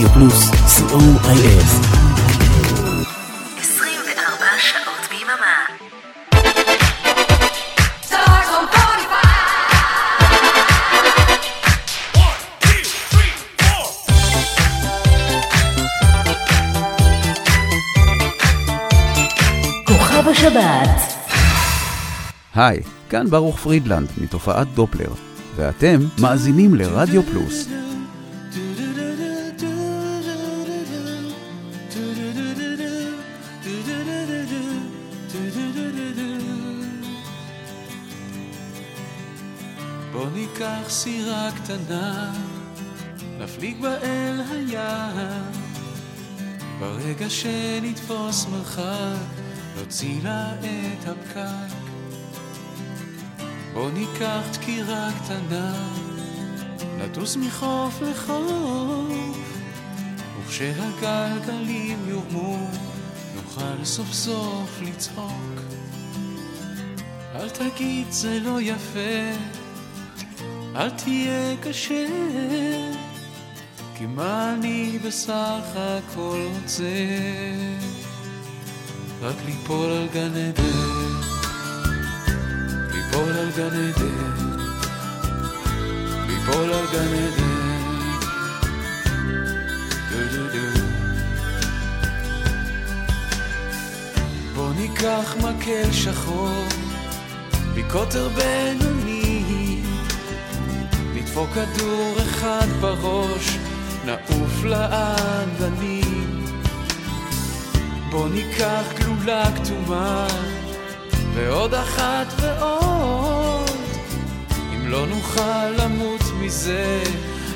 רדיו פלוס, co.il. 24 שעות ביממה. היי, כאן ברוך פרידלנד מתופעת דופלר, ואתם מאזינים לרדיו פלוס. קטנה, נפליג בה אל הים. ברגע שנתפוס מרחק, נוציא לה את הפקק. בוא ניקח דקירה קטנה, נטוס מחוף לחוף, וכשהגלגלים יורמו, נוכל סוף סוף לצחוק. אל תגיד זה לא יפה, אל תהיה קשה, כי מה אני בסך הכל רוצה? רק ליפול על גן עדן, ליפול על גן עדן, ליפול על גן עדן. בוא ניקח מקל שחור, מקוטר בינוני, נדפוק כדור אחד בראש, נעוף לאגנים. בוא ניקח גלולה כתומה, ועוד אחת ועוד. אם לא נוכל למות מזה,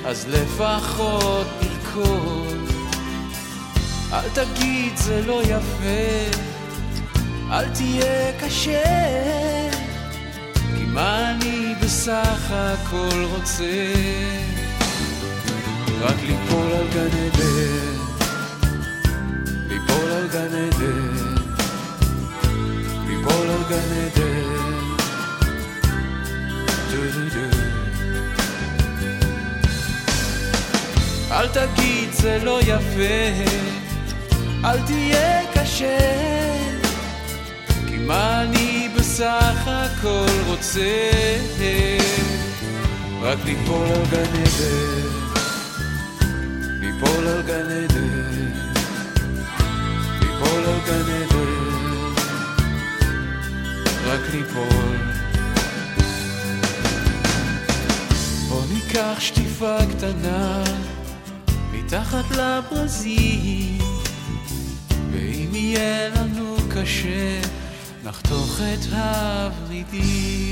אז לפחות נרקוד. אל תגיד זה לא יפה, אל תהיה קשה, מה אני בסך הכל רוצה? רק ליפול על גן עדן, ליפול על גן עדן, ליפול על גן עדן. אל תגיד זה לא יפה, אל תהיה קשה, כי מה אני בסך הכל רוצה? רק ליפול על גן עדן, ליפול על גן עדן, ליפול על גן עדן, רק ליפול. בוא ניקח שטיפה קטנה מתחת לברזים, ואם יהיה לנו קשה, Nach doch het havie.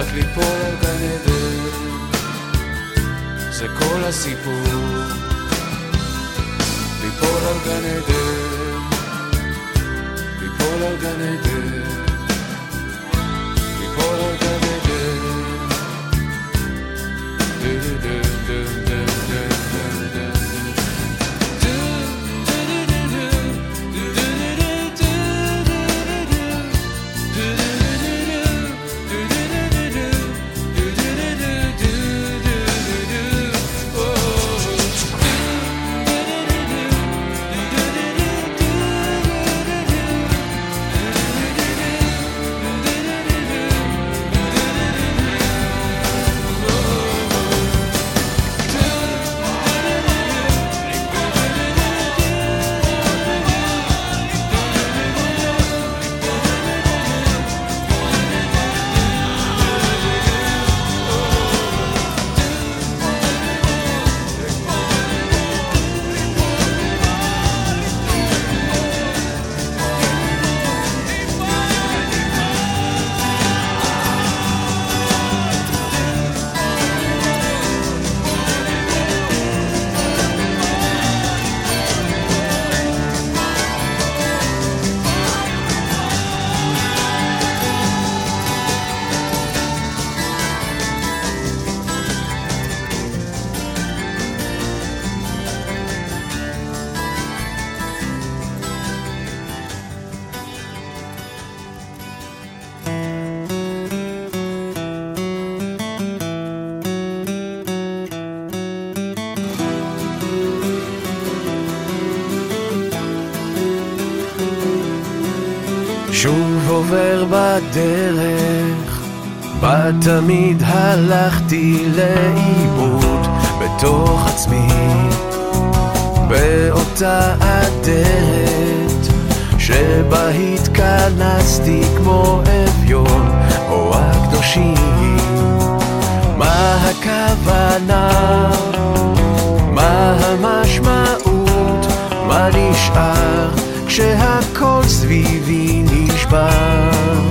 רק ליפול על גן עדן. זה כל הסיפור. ליפול על גן עדן. ליפול על גן עדן תמיד הלכתי לאיבוד בתוך עצמי, באותה אדרת שבה התכנסתי כמו אביון או הקדושים. מה הכוונה? מה המשמעות? מה נשאר כשהכל סביבי נשבר?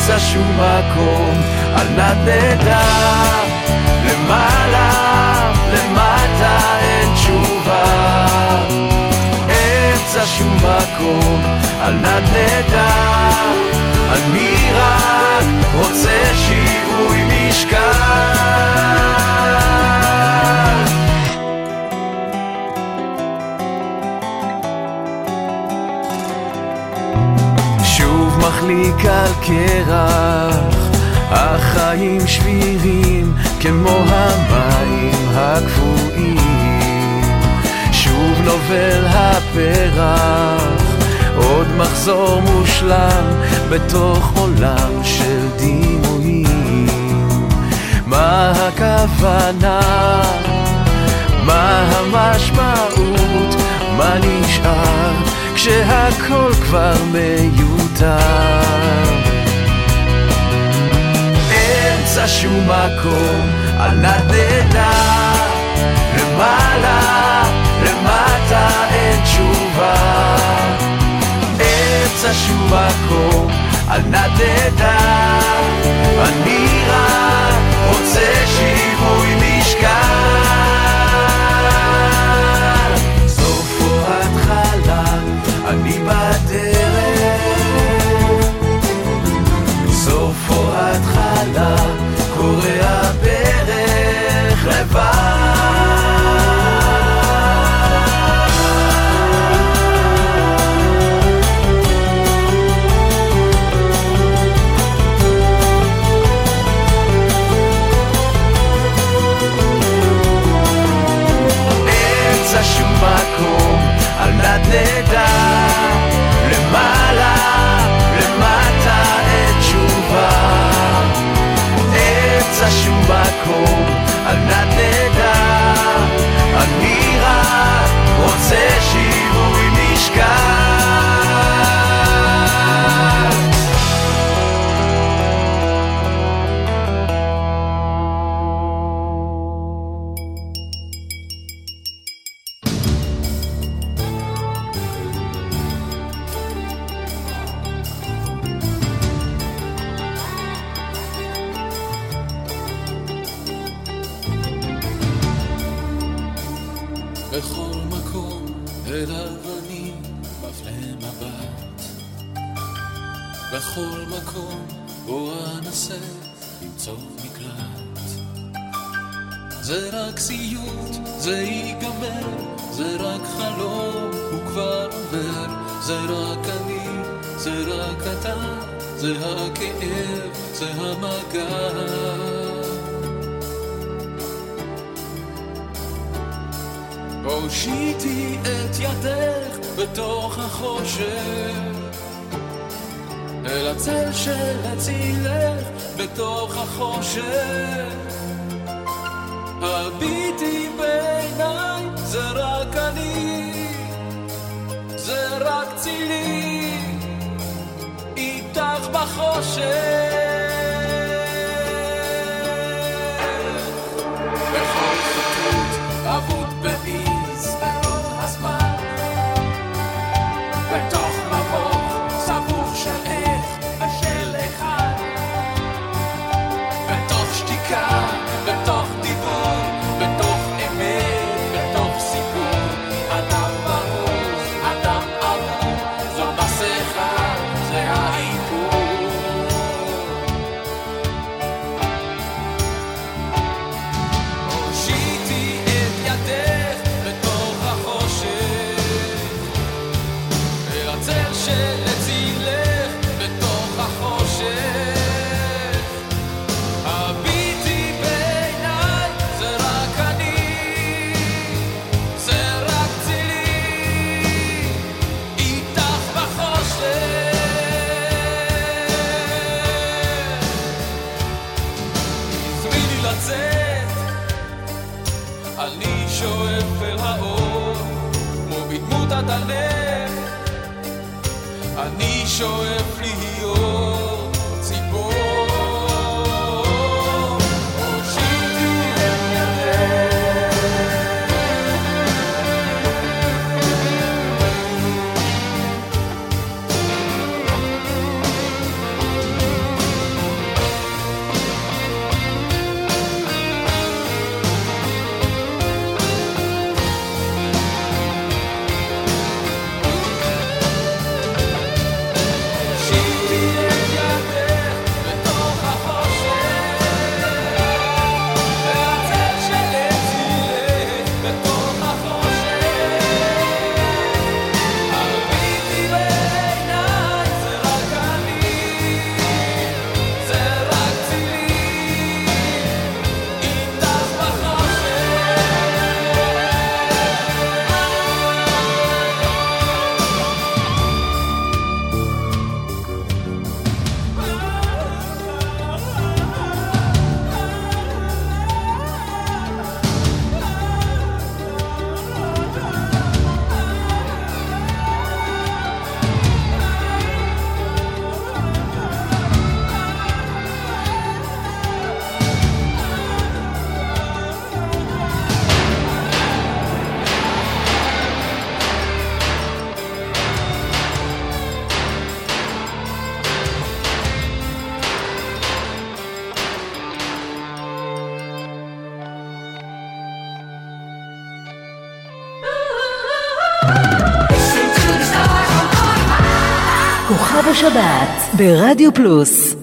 אמצע שום מקום. על נדנדה למעלה, למטה אין תשובה. אמצע שום מקום על נדנדה. אני רק רוצה שיווי משקל מחליק על קרח, החיים שבירים כמו המים הקפואים. שוב נובל הפרח, עוד מחזור מושלם בתוך עולם של דימויים. מה הכוונה? מה המשמעות? מה נשאר כשהכל כבר מיותר? אמצע שום מקום על נדנדה למעלה, למטה אין תשובה. אמצע שום מקום על נדנדה אני רק רוצה שיווי ברדיו פלוס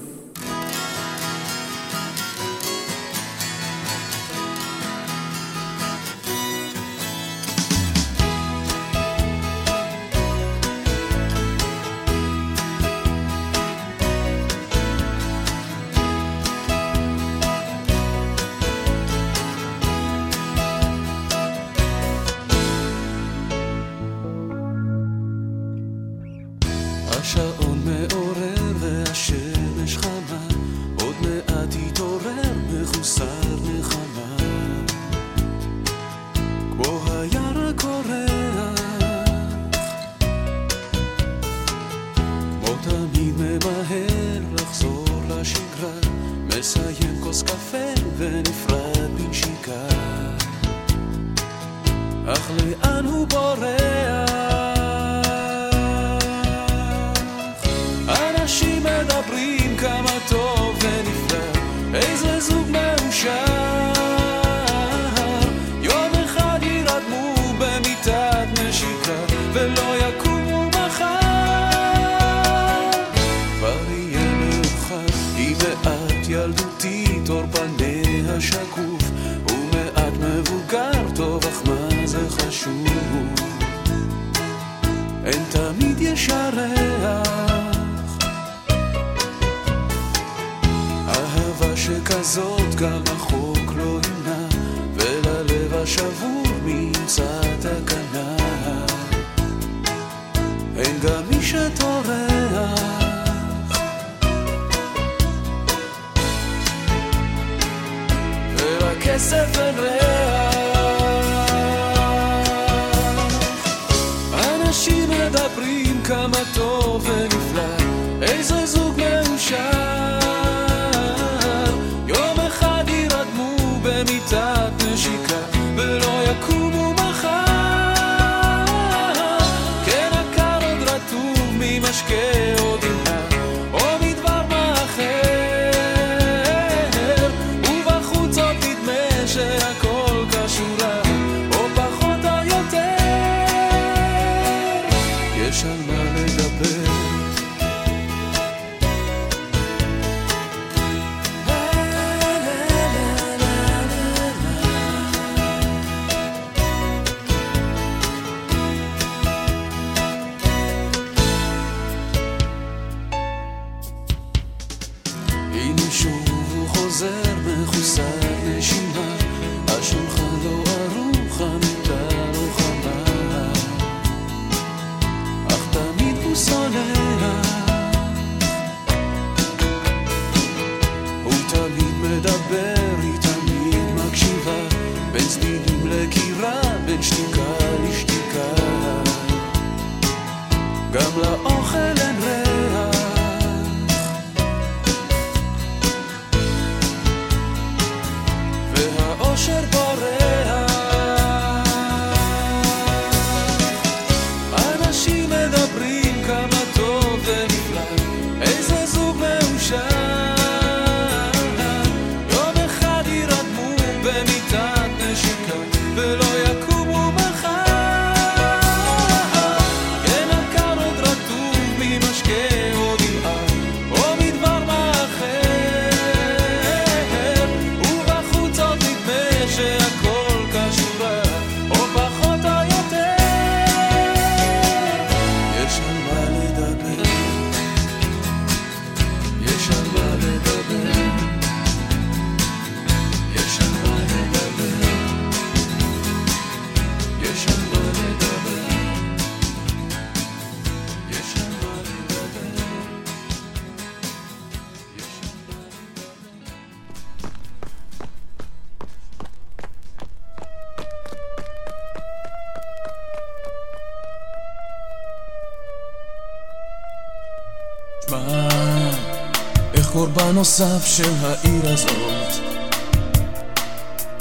הנוסף של העיר הזאת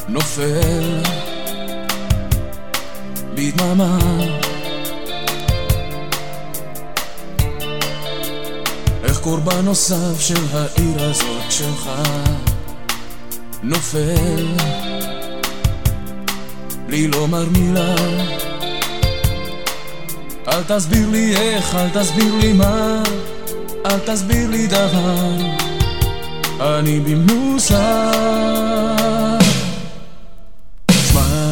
נופל בדממה. איך קורבן נוסף של העיר הזאת שלך נופל? בלי לומר מילה. אל תסביר לי איך, אל תסביר לי מה, אל תסביר לי דבר אני במנוסה שמע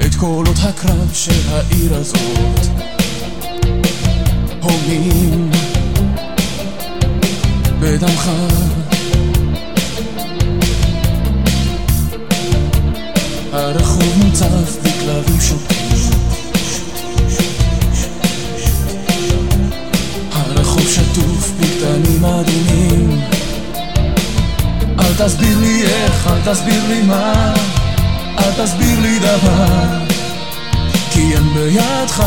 את קולות הקרב של העיר הזאת הומים בדמך. הרחוב מוצף בכלבים שוטים הרחוב שטוף בקטנים אדומים תסביר לי איך, אל תסביר לי מה, אל תסביר לי דבר, כי אין בידך.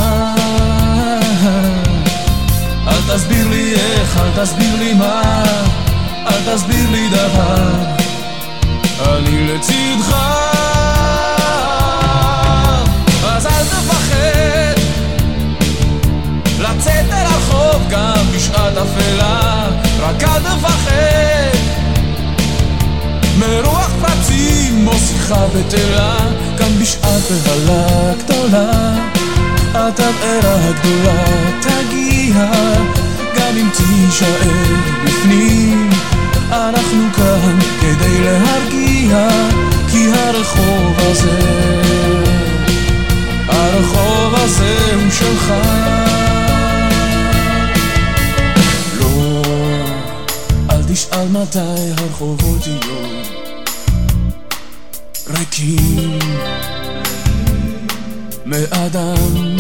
אל תסביר לי איך, אל תסביר לי מה, אל תסביר לי דבר, אני לצדך. אז אל תפחד לצאת אל הרחוב גם בשעת אפלה, רק אל תפחד מרוח פרצים או שיחה בטלה, גם בשעת בהלה גדולה. התבערה הגדולה תגיע, גם אם תישאר בפנים. אנחנו כאן כדי להרגיע, כי הרחוב הזה, הרחוב הזה הוא שלך. תשאל מתי ריקים מאדם.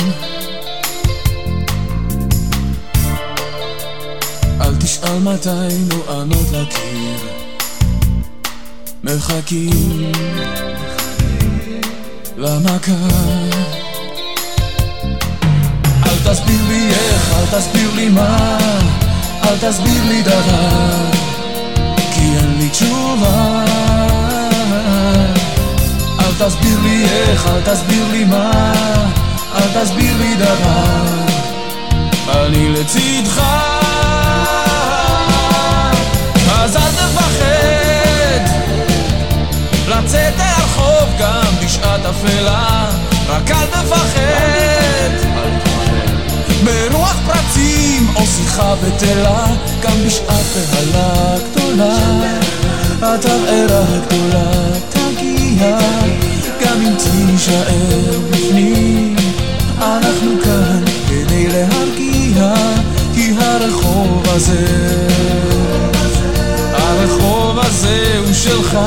אל תשאל מתי נוענות לקיר מחכים למכה אל תסביר לי איך, אל תסביר לי מה אל תסביר לי דבר כי אין לי תשובה אל תסביר לי איך, אל תסביר לי מה אל תסביר לי דבר. אני לצדך. אז אל תפחד. לצאת אל הרחוב גם בשעת אפלה רק אל תפחד. ברוח פרצים או שיחה בטלה גם בשעת בהלה גדולה. התבערה הגדולה תגיע גם אם תישאר בפנים. אנחנו כאן כדי להרגיע כי הרחוב הזה הרחוב הזה הוא שלך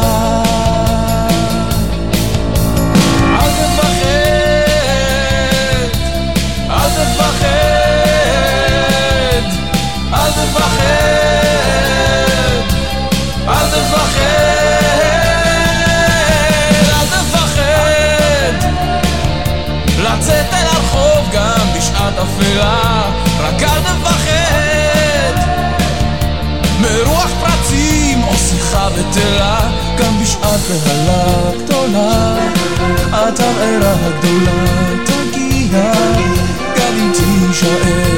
גם בשעת בהלה גדולה התבערה הגדולה תגיע גם אם תישאר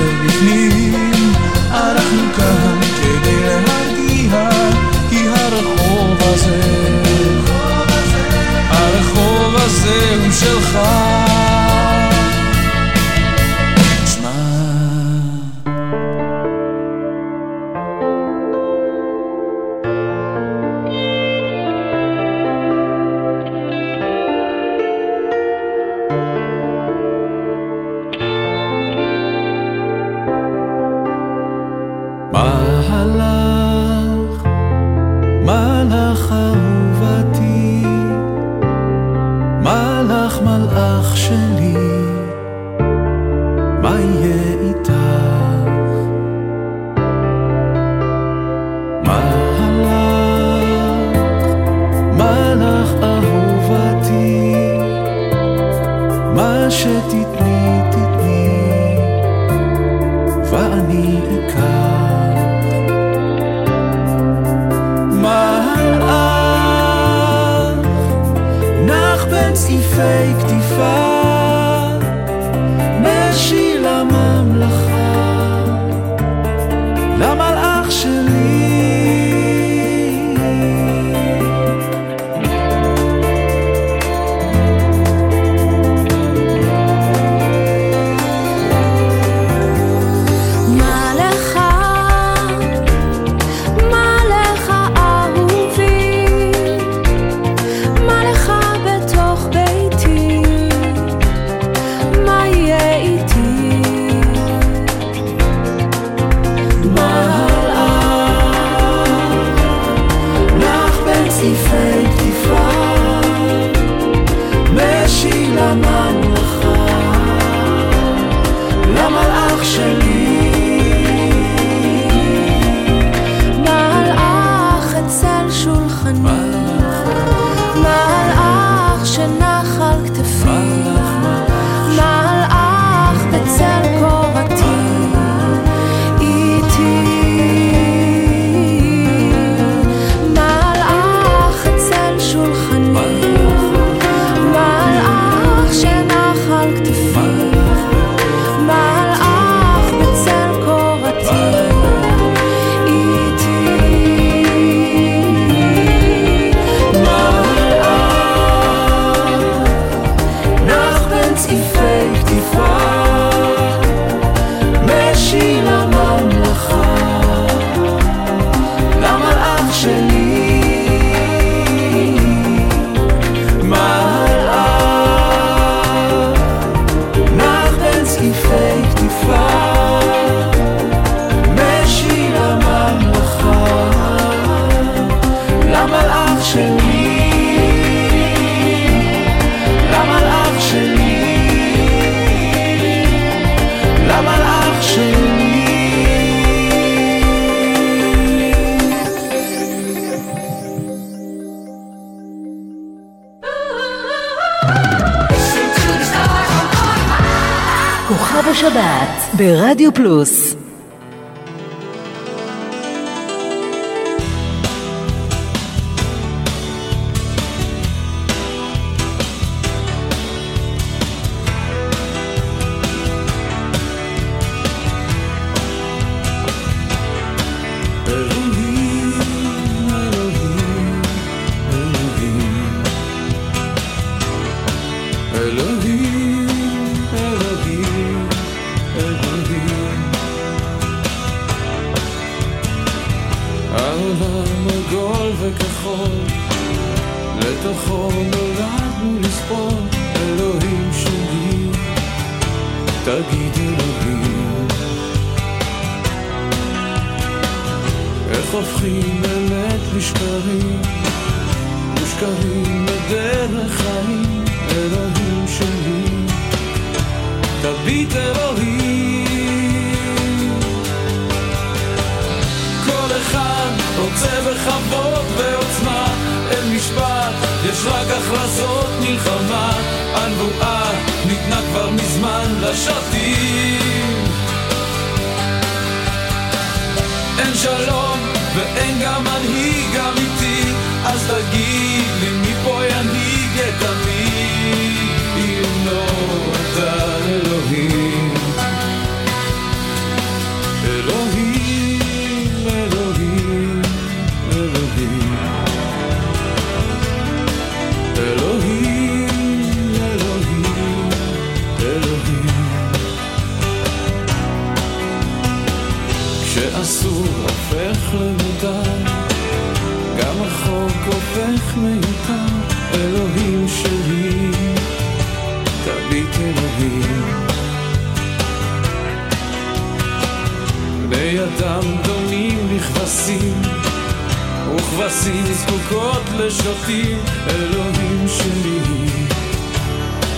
וכבשים זקוקות לשוטים, אלוהים שלי.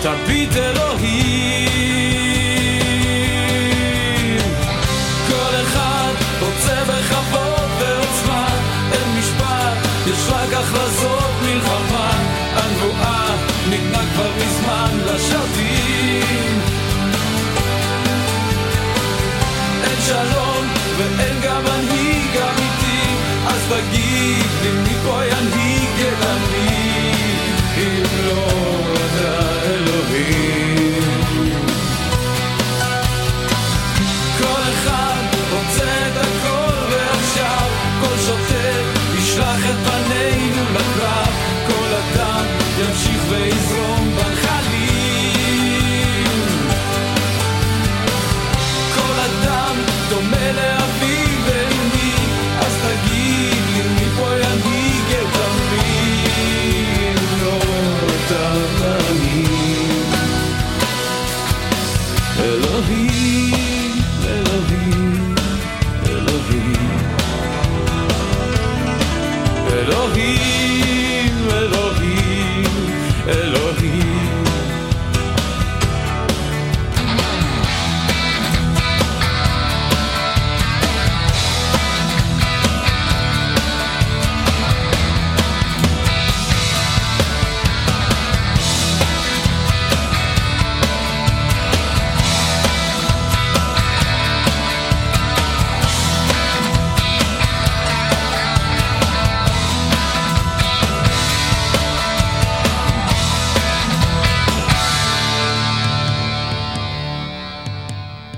תביט אלוהים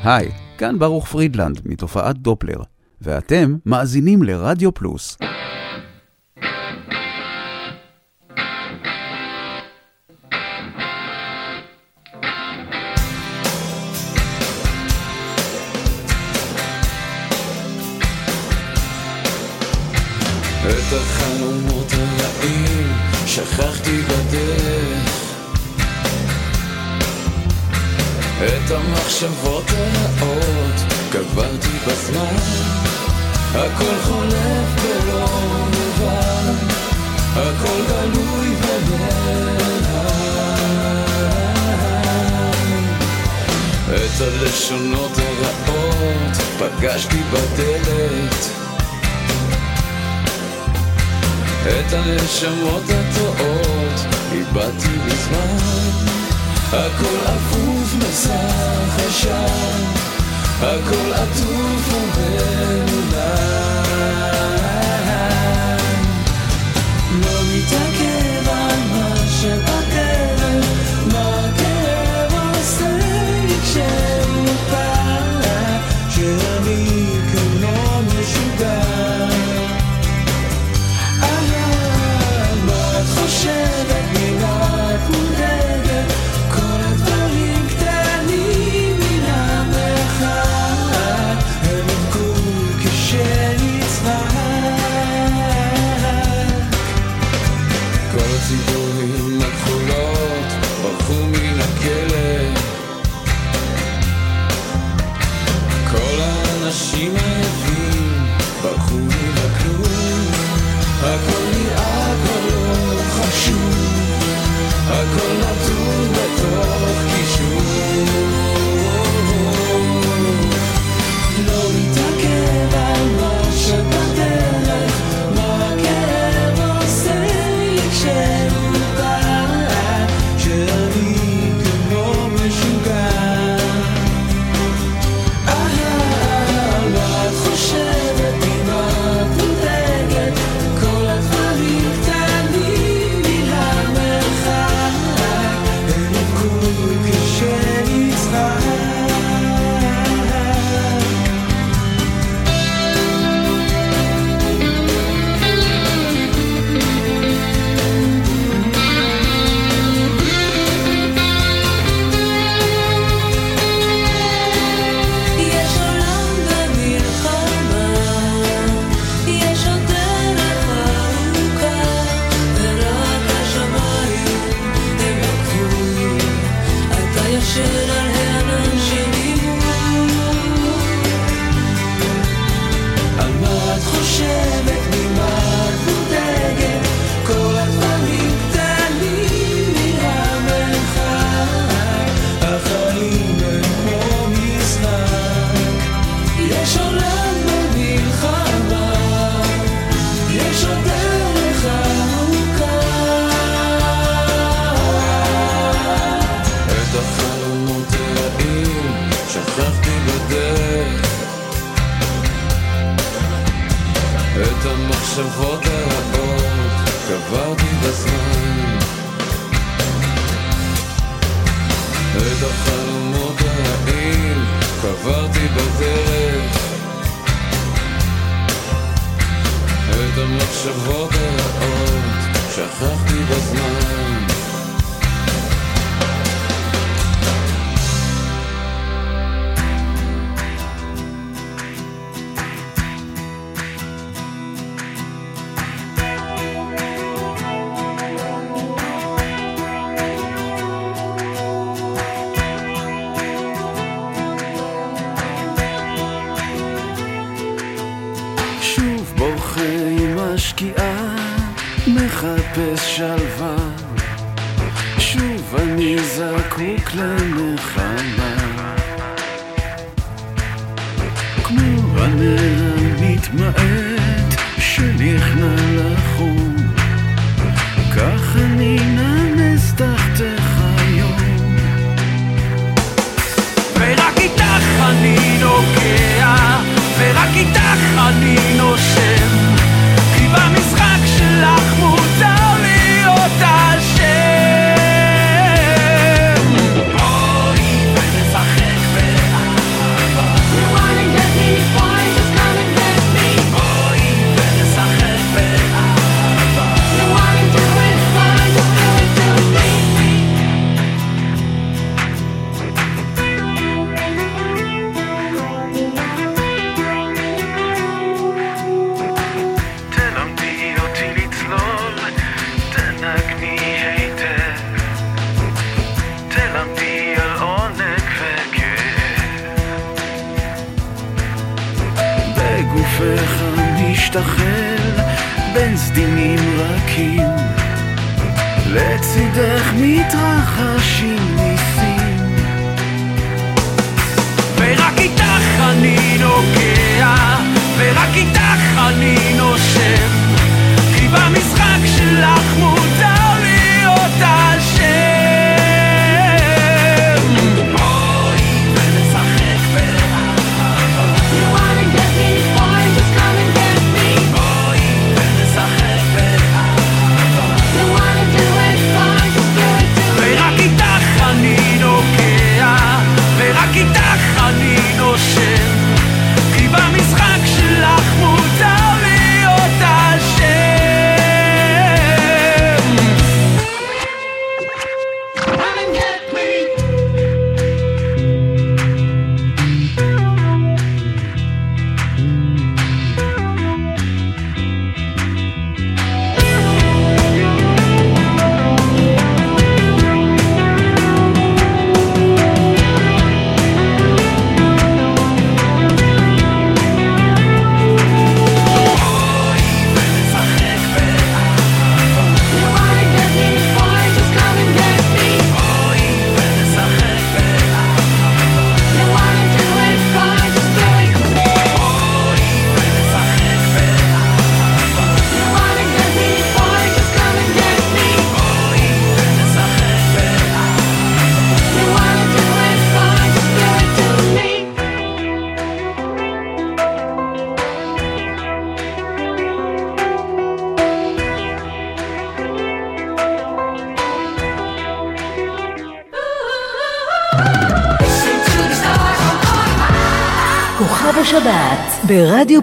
היי, כאן ברוך פרידלנד מתופעת דופלר, ואתם מאזינים לרדיו פלוס. מחשבות רעות, קברתי בזמן, הכל חולף ולא מובן, הכל גלוי ובעיניי. את הלשונות הרעות פגשתי בדלת, את הנשמות הטועות איבדתי בזמן. הכל אפוף מסך השם, הכל עטוף ומנונה השבת ברדיו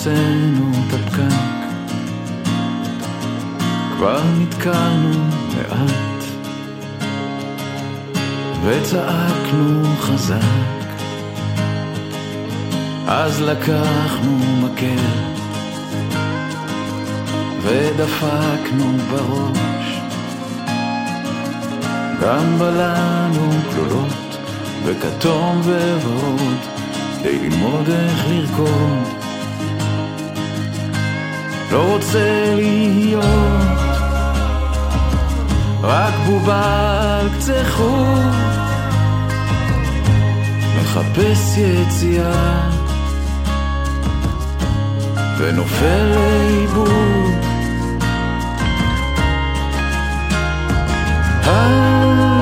הוצאנו את הפקק, כבר נתקענו מעט, וצעקנו חזק, אז לקחנו מקל, ודפקנו בראש, גם בלענו קלולות, וכתום וורוד, כדי ללמוד איך לרקוד. לא רוצה להיות רק בובה על קצה חור מחפש יציאה ונופל לאיבוד.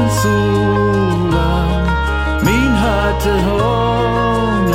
הסולם מן התהום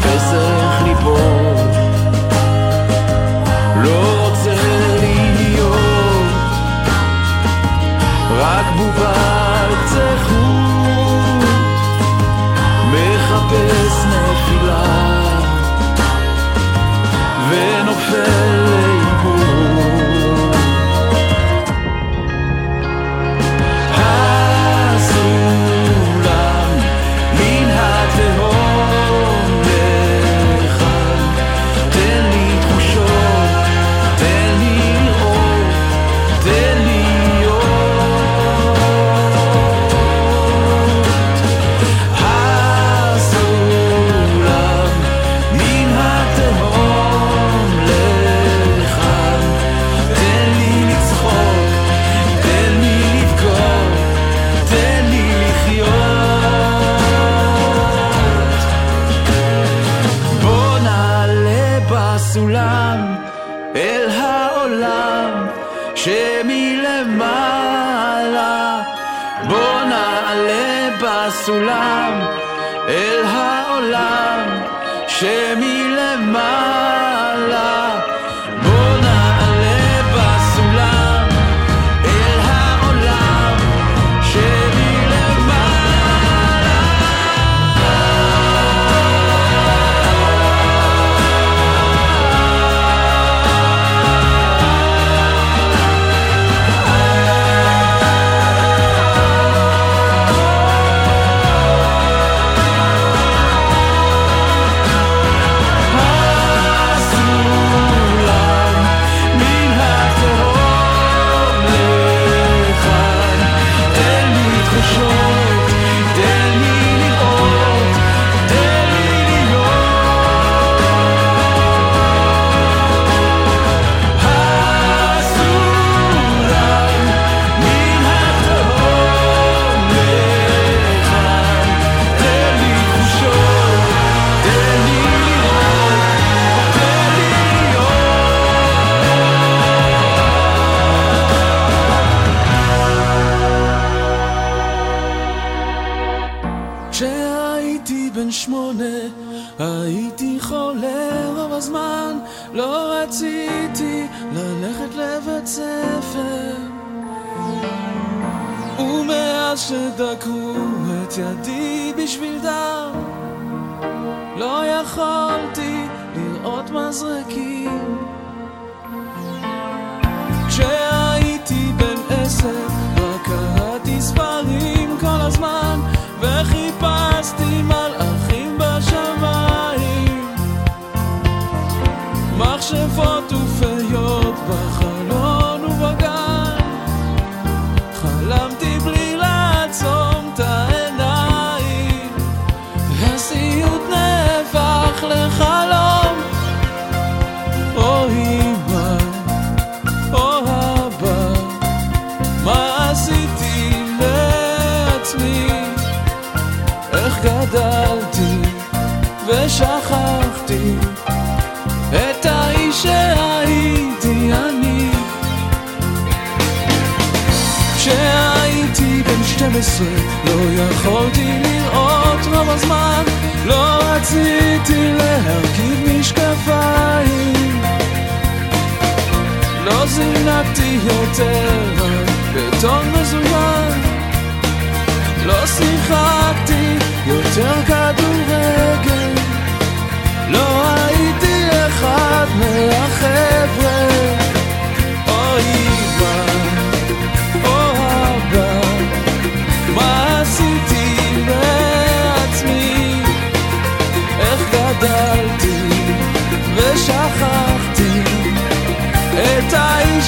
faces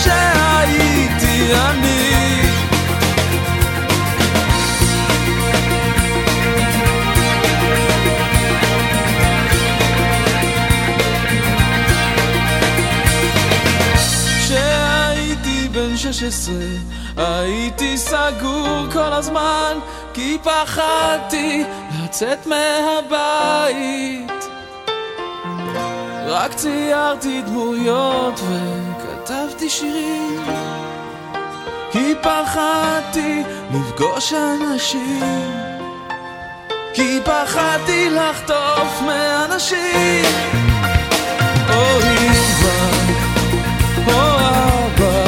שהייתי אני. כשהייתי בן 16 הייתי סגור כל הזמן כי פחדתי לצאת מהבית. רק ציירתי דמויות ו... כתבתי שירים כי פחדתי לפגוש אנשים כי פחדתי לחטוף מאנשים או אימא, או אבא,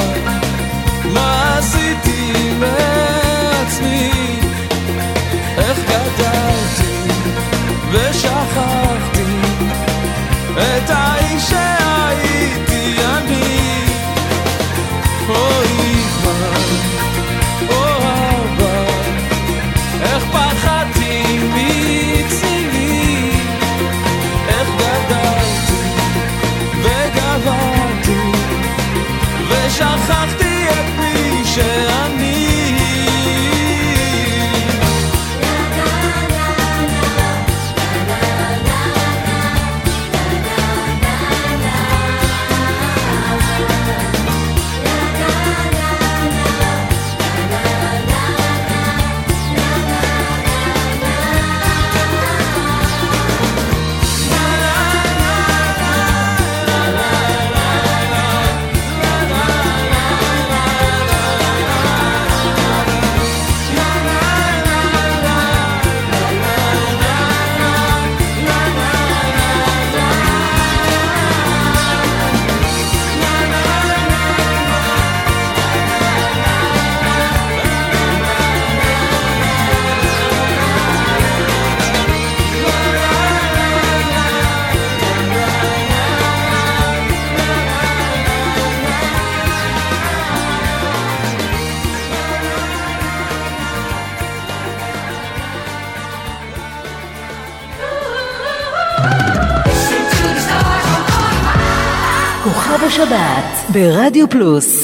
מה עשיתי לעצמי? איך גדלתי ושכחתי את ה... השבת ברדיו פלוס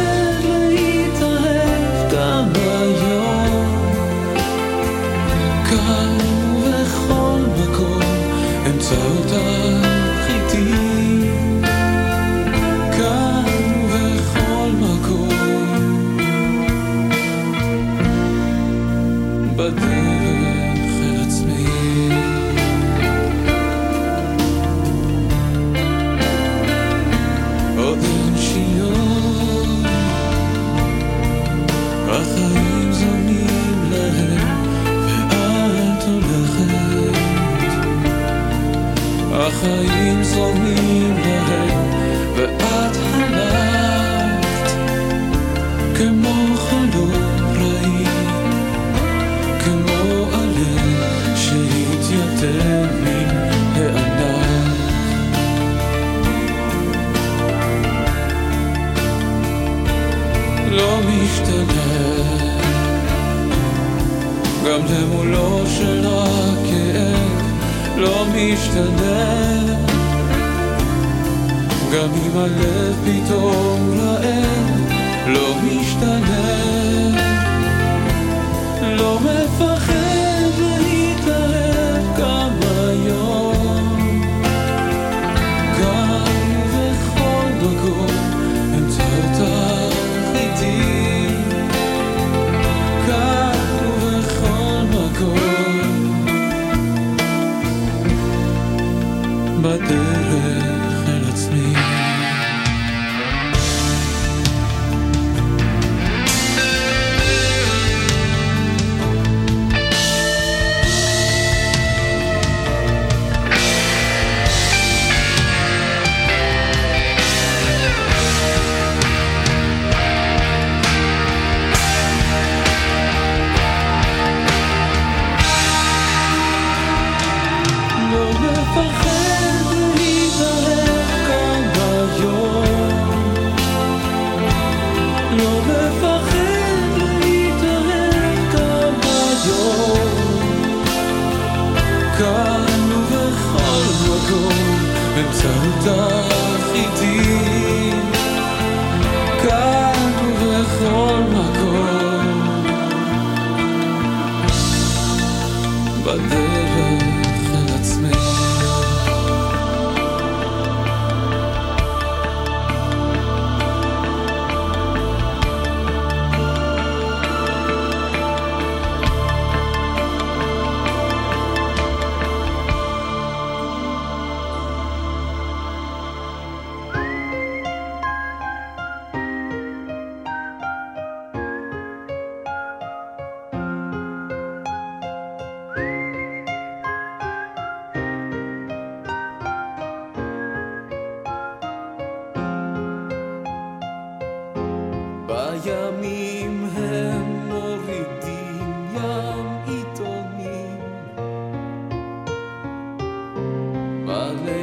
Padre.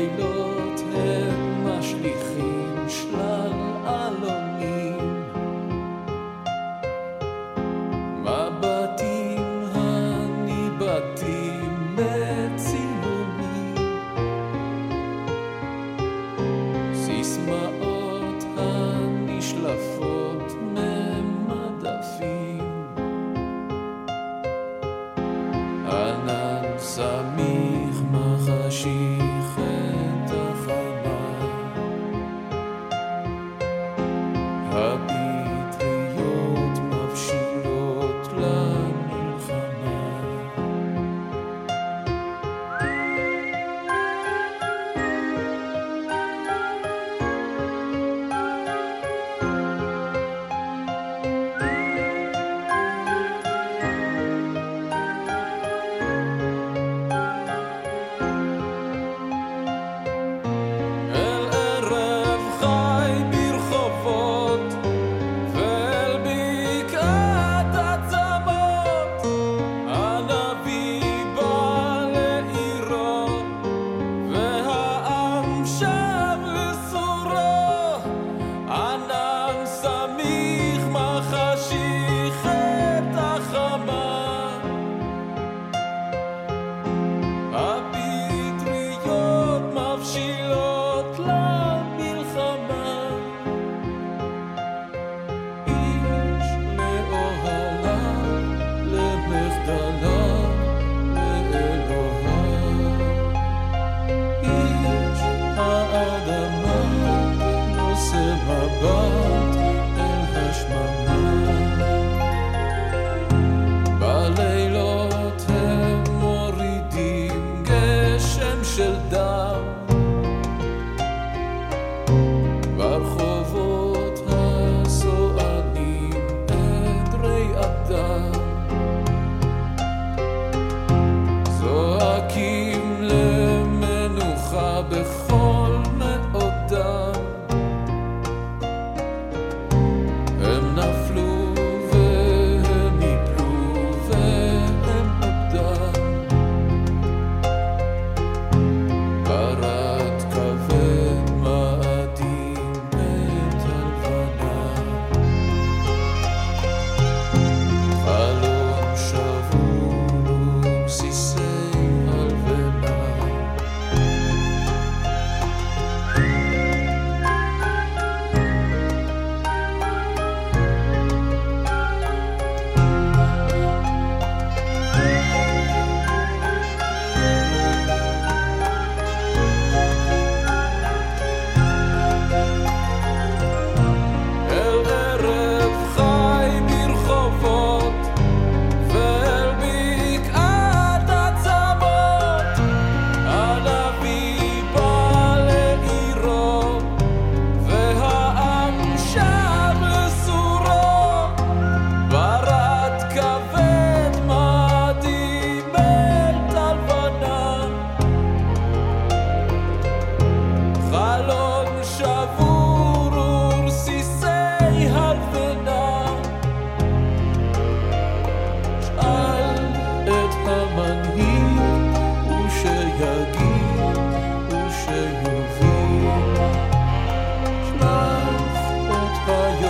פלוס,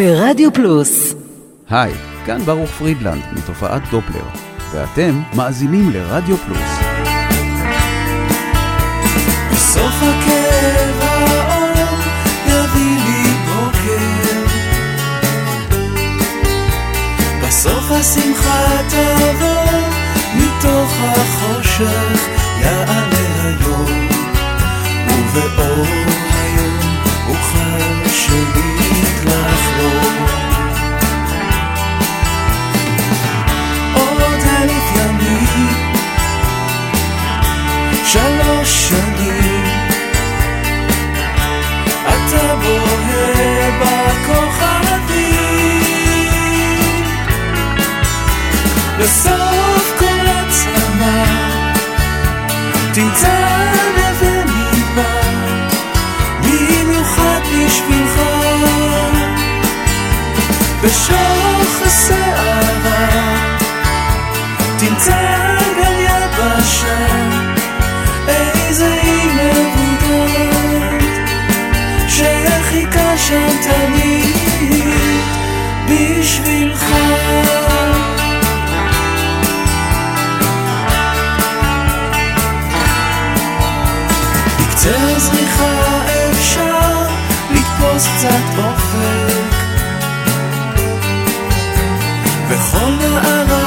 ברדיו פלוס. היי, כאן ברוך פרידלנד מתופעת דופלר, ואתם מאזינים לרדיו פלוס. בסוף הכאב העולם יביא לי בוקר. בסוף השמחה תעבור מתוך החושך. So. أغلى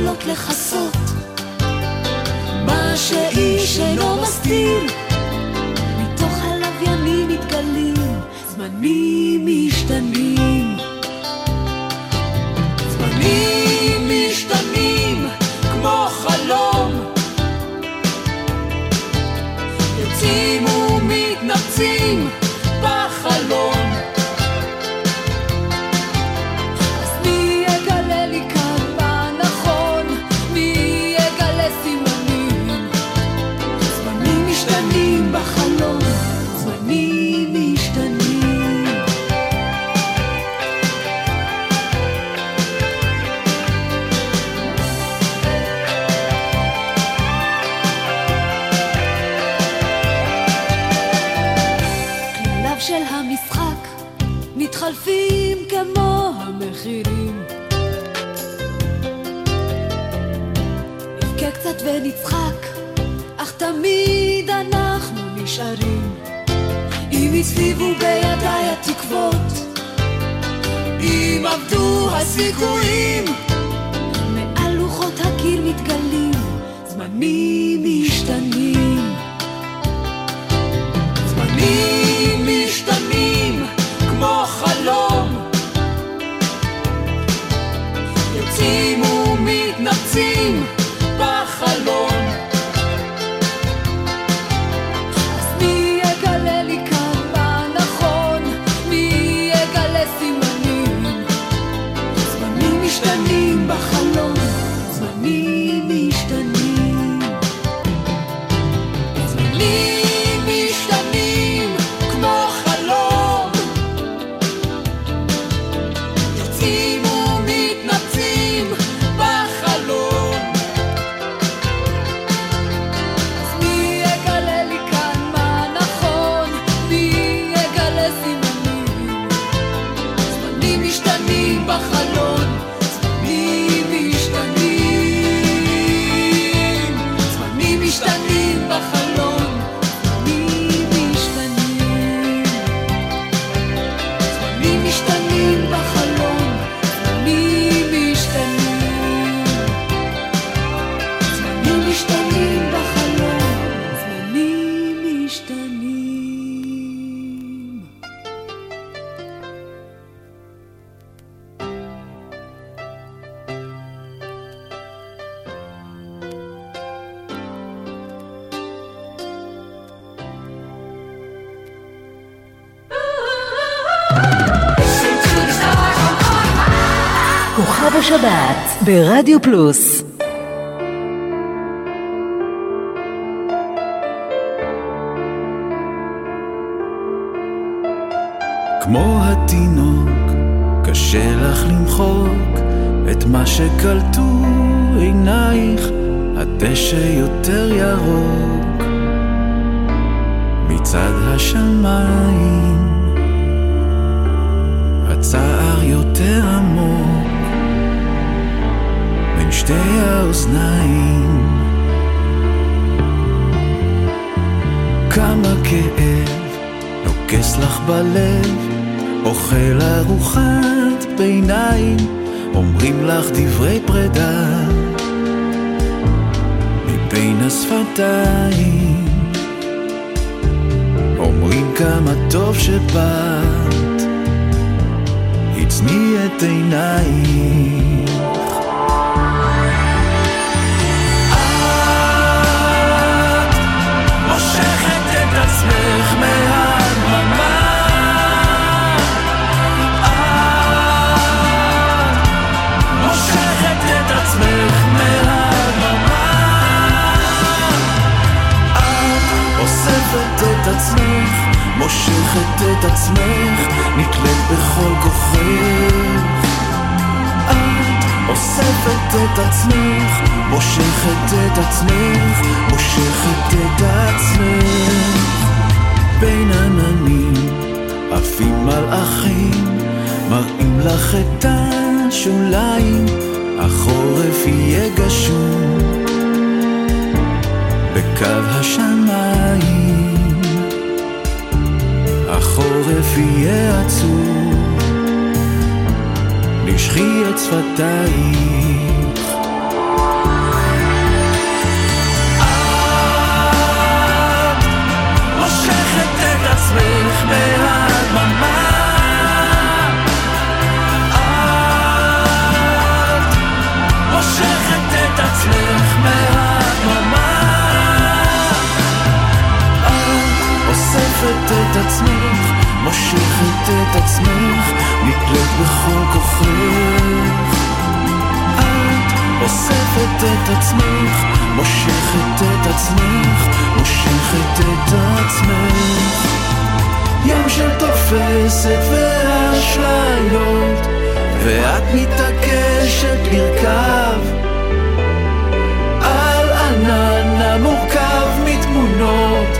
יכולות לכסות מה שאיש אינו מסתיר. מתוך הלוויינים מתגלים זמנים משתנים. זמנים הציבו בידיי התקוות. אם עבדו הסיכויים, מעל לוחות הקיר מתגלים זמנים. ברדיו פלוס. כמו התינוק, קשה לך למחוק את מה שקלטו עינייך, הדשא יותר ירוק. מצד השמיים, הצער יותר עמוק בין שתי האוזניים. כמה כאב נוגס לך בלב, אוכל ארוחת ביניים, אומרים לך דברי פרידה מבין השפתיים. אומרים כמה טוב שבאת, עצמי את עינייך. מושכת את עצמך, נתלית בכל כוחך. את אוספת את עצמך, מושכת את עצמך, מושכת את עצמך. בין עננים עפים מלאכים מראים לך את השוליים החורף יהיה גשום. בקו השמיים החורף יהיה עצוב. נשכי את שפתיים עצמך מהדממה את מושכת את עצמך מהדממה את אוספת את עצמך, מושכת את עצמך, נתלית בכל כוחך. את אוספת את עצמך, מושכת את עצמך, מושכת את עצמך. ים של תופסת ואשליות, ואת מתעקשת לרכב על ענן המורכב מתמונות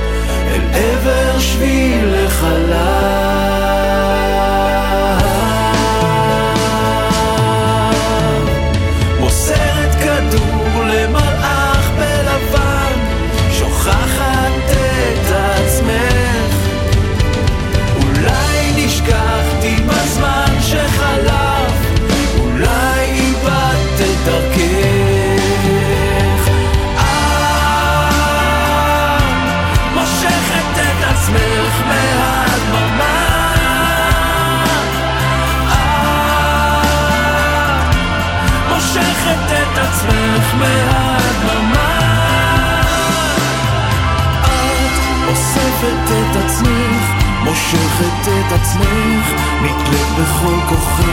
אל עבר שביל לחלל. עצמך, נתלית בכל כוחך.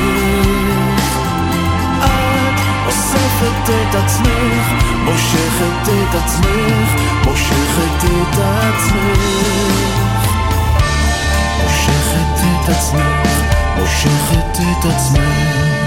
את אוספת את עצמך, מושכת את עצמך, מושכת את עצמך. מושכת את עצמך, מושכת את עצמך.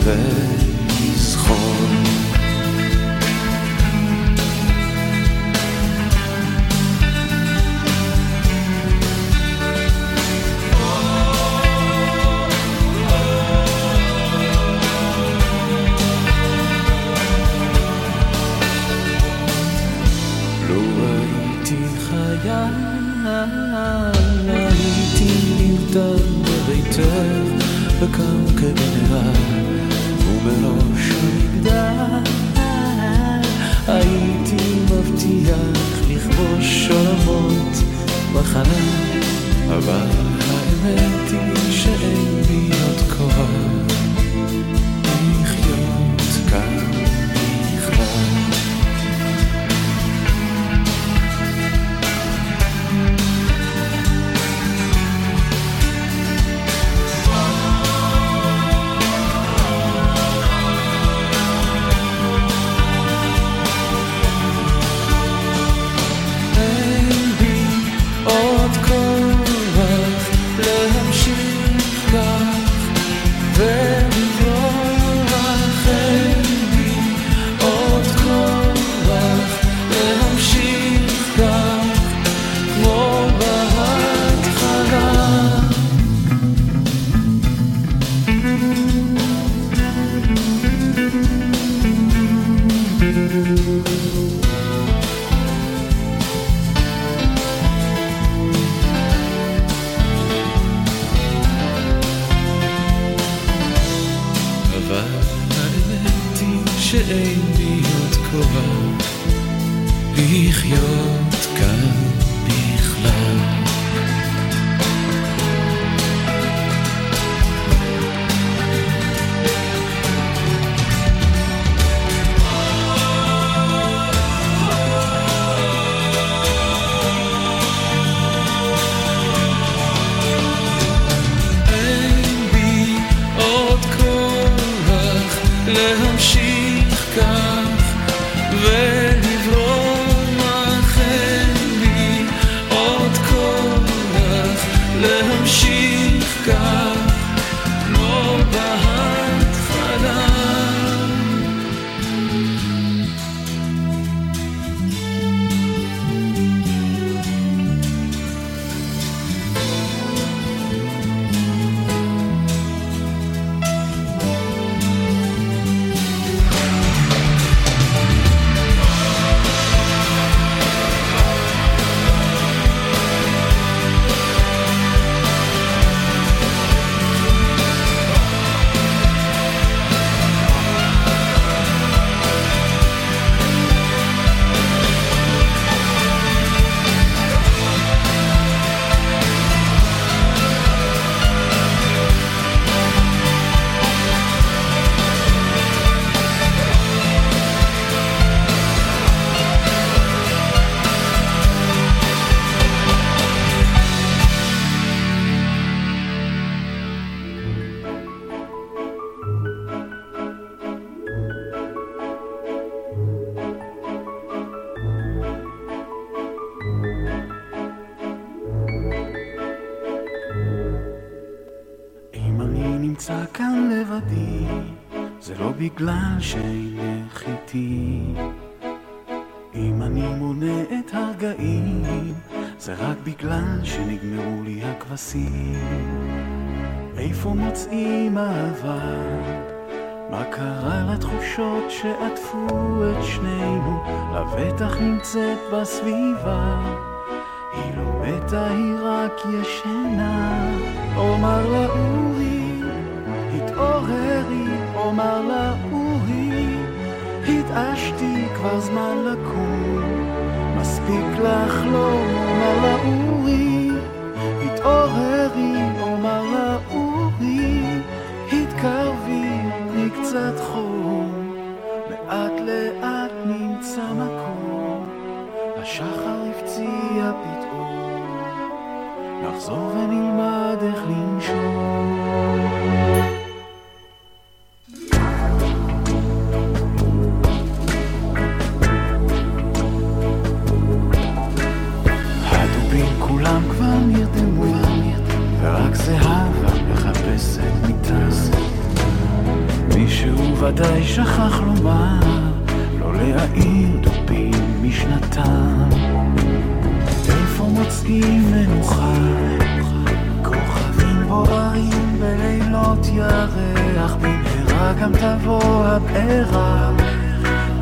分 בגלל שאינך איתי. אם אני מונה את הרגעים, זה רק בגלל שנגמרו לי הכבשים. איפה מוצאים אהבה? מה קרה לתחושות שעטפו את שנינו? לבטח נמצאת בסביבה. היא לא מתה, היא רק ישנה. אומר לה אורי, התעוררי, אומר לה אורי, התעשתי כבר זמן לקום. מספיק לחלום, אומר לה אורי, התעוררי, אומר לה אורי, התקרבי, תני קצת חום, לאט לאט נמצא מקום, השחר הפציע פתאום, נחזור ונלמד איך ודאי שכח לומר, לא להעיר דובים משנתם. איפה מוצאים מנוחה? כוכבים בוערים בלילות ירח, במהרה גם תבוא הבעירה,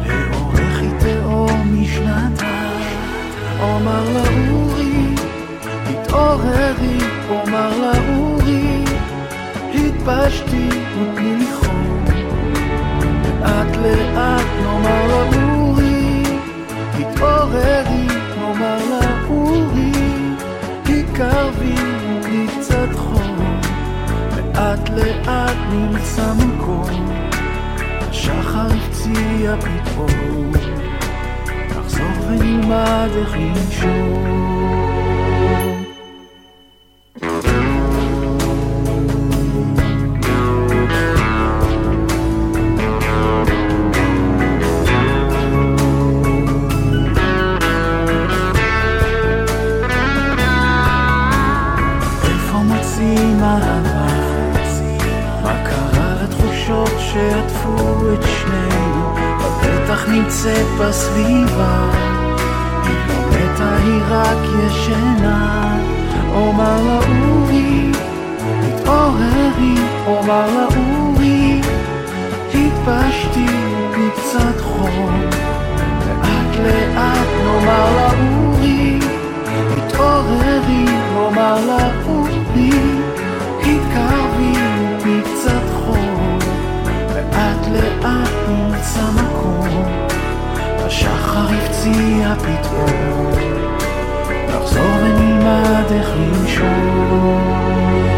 לאורך היא תהום משנתה. אומר לה אורי, התעוררי, אומר לה אורי, התבשתי ותני לי לאט לאט נאמר לה אורי, התעוררי, נאמר לה אורי, התקרבי לי קצת חום, לאט לאט נמצא מקום, השחר הפציע פתאום, נחזור ונלמד איך לנשום. נמצאת בסביבה, היא לא מתה, היא רק ישנה. אומר לה אורי, התעוררי, אומר לה אורי, התפשטי מקצת חום. לאט לאט נאמר לה התעוררי, נאמר לה השחר הפציע פתאום, נחזור ונלמד איך לנשום.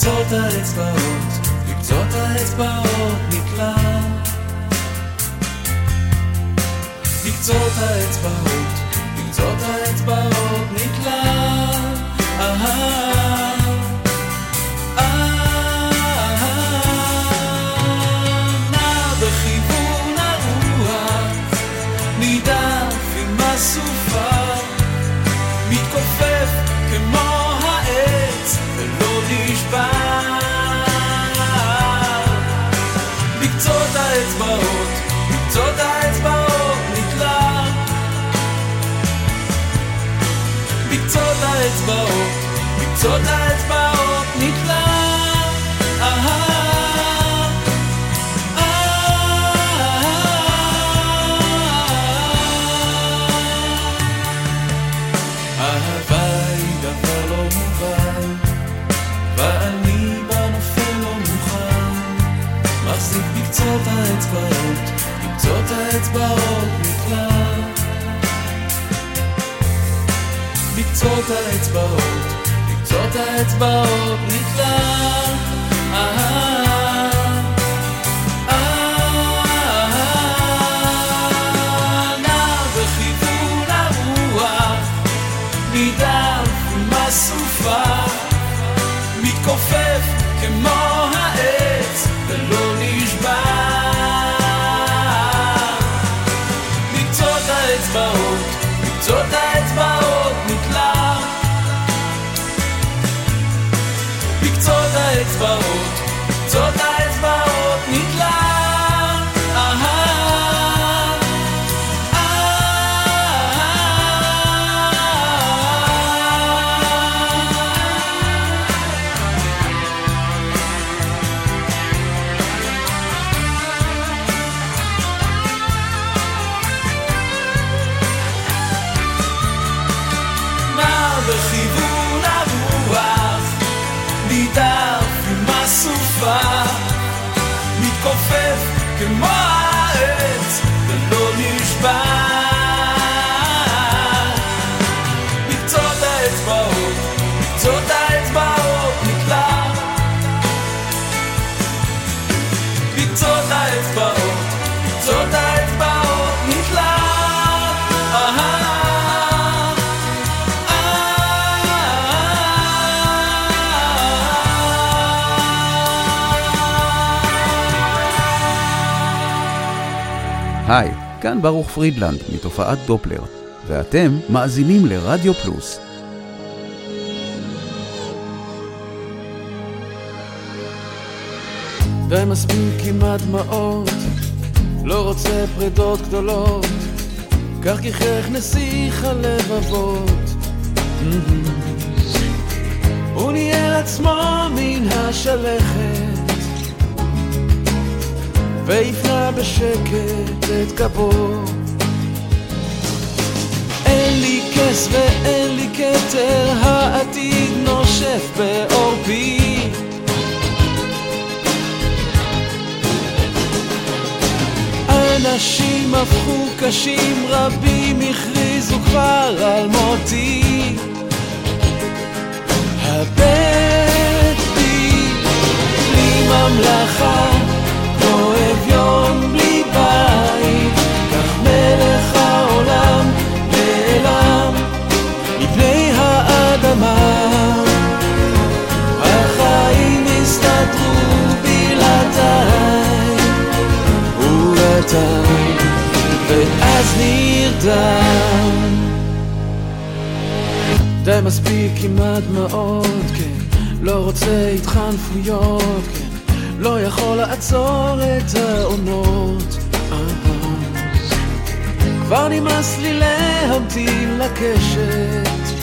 אצבעות על אצבעות, לקצות האצבעות נקלע. לקצות האצבעות, לקצות האצבעות נקלע. אהה קצות האצבעות בקצות האצבעות נקלע. בקצות האצבעות, בקצות האצבעות נקלע כאן ברוך פרידלנד מתופעת דופלר, ואתם מאזינים לרדיו פלוס. די מספיק עם הדמעות, לא רוצה פרדות גדולות, כך גיחך נסיך הלבבות. הוא ניער עצמו מן השלכת והפנה בשקט את כפו. אין לי כס ואין לי כתר, העתיד נושף בעורפי. אנשים הפכו קשים, רבים הכריזו כבר על מותי. הבט בי, בלי ממלכה ואתה, ואז נרדם. די מספיק עם הדמעות, כן, לא רוצה התחנפויות, כן. לא יכול לעצור את העונות. כבר נמאס לי להמתין לקשת,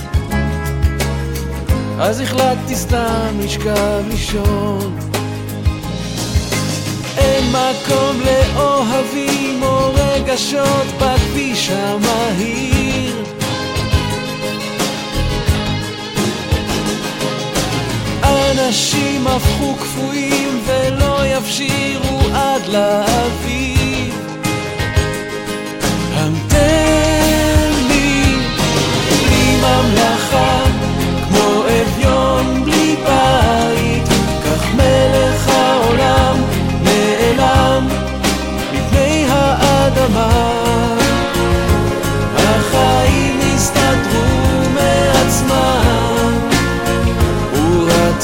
אז החלטתי סתם לשכב לישון. אין מקום לאוהבים או רגשות בכביש המהיר. אנשים הפכו קפואים ולא יפשירו עד לאביב.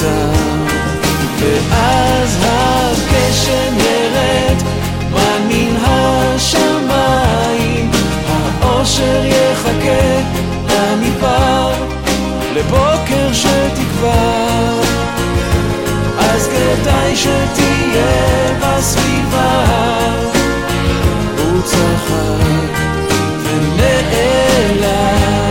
הוא רתם ואז הגשם ירד, מן השמיים, האושר יחכה במדבר, לבוקר שתקבע. אז כדאי שתהיה בסביבה, הוא צחק ונעלם.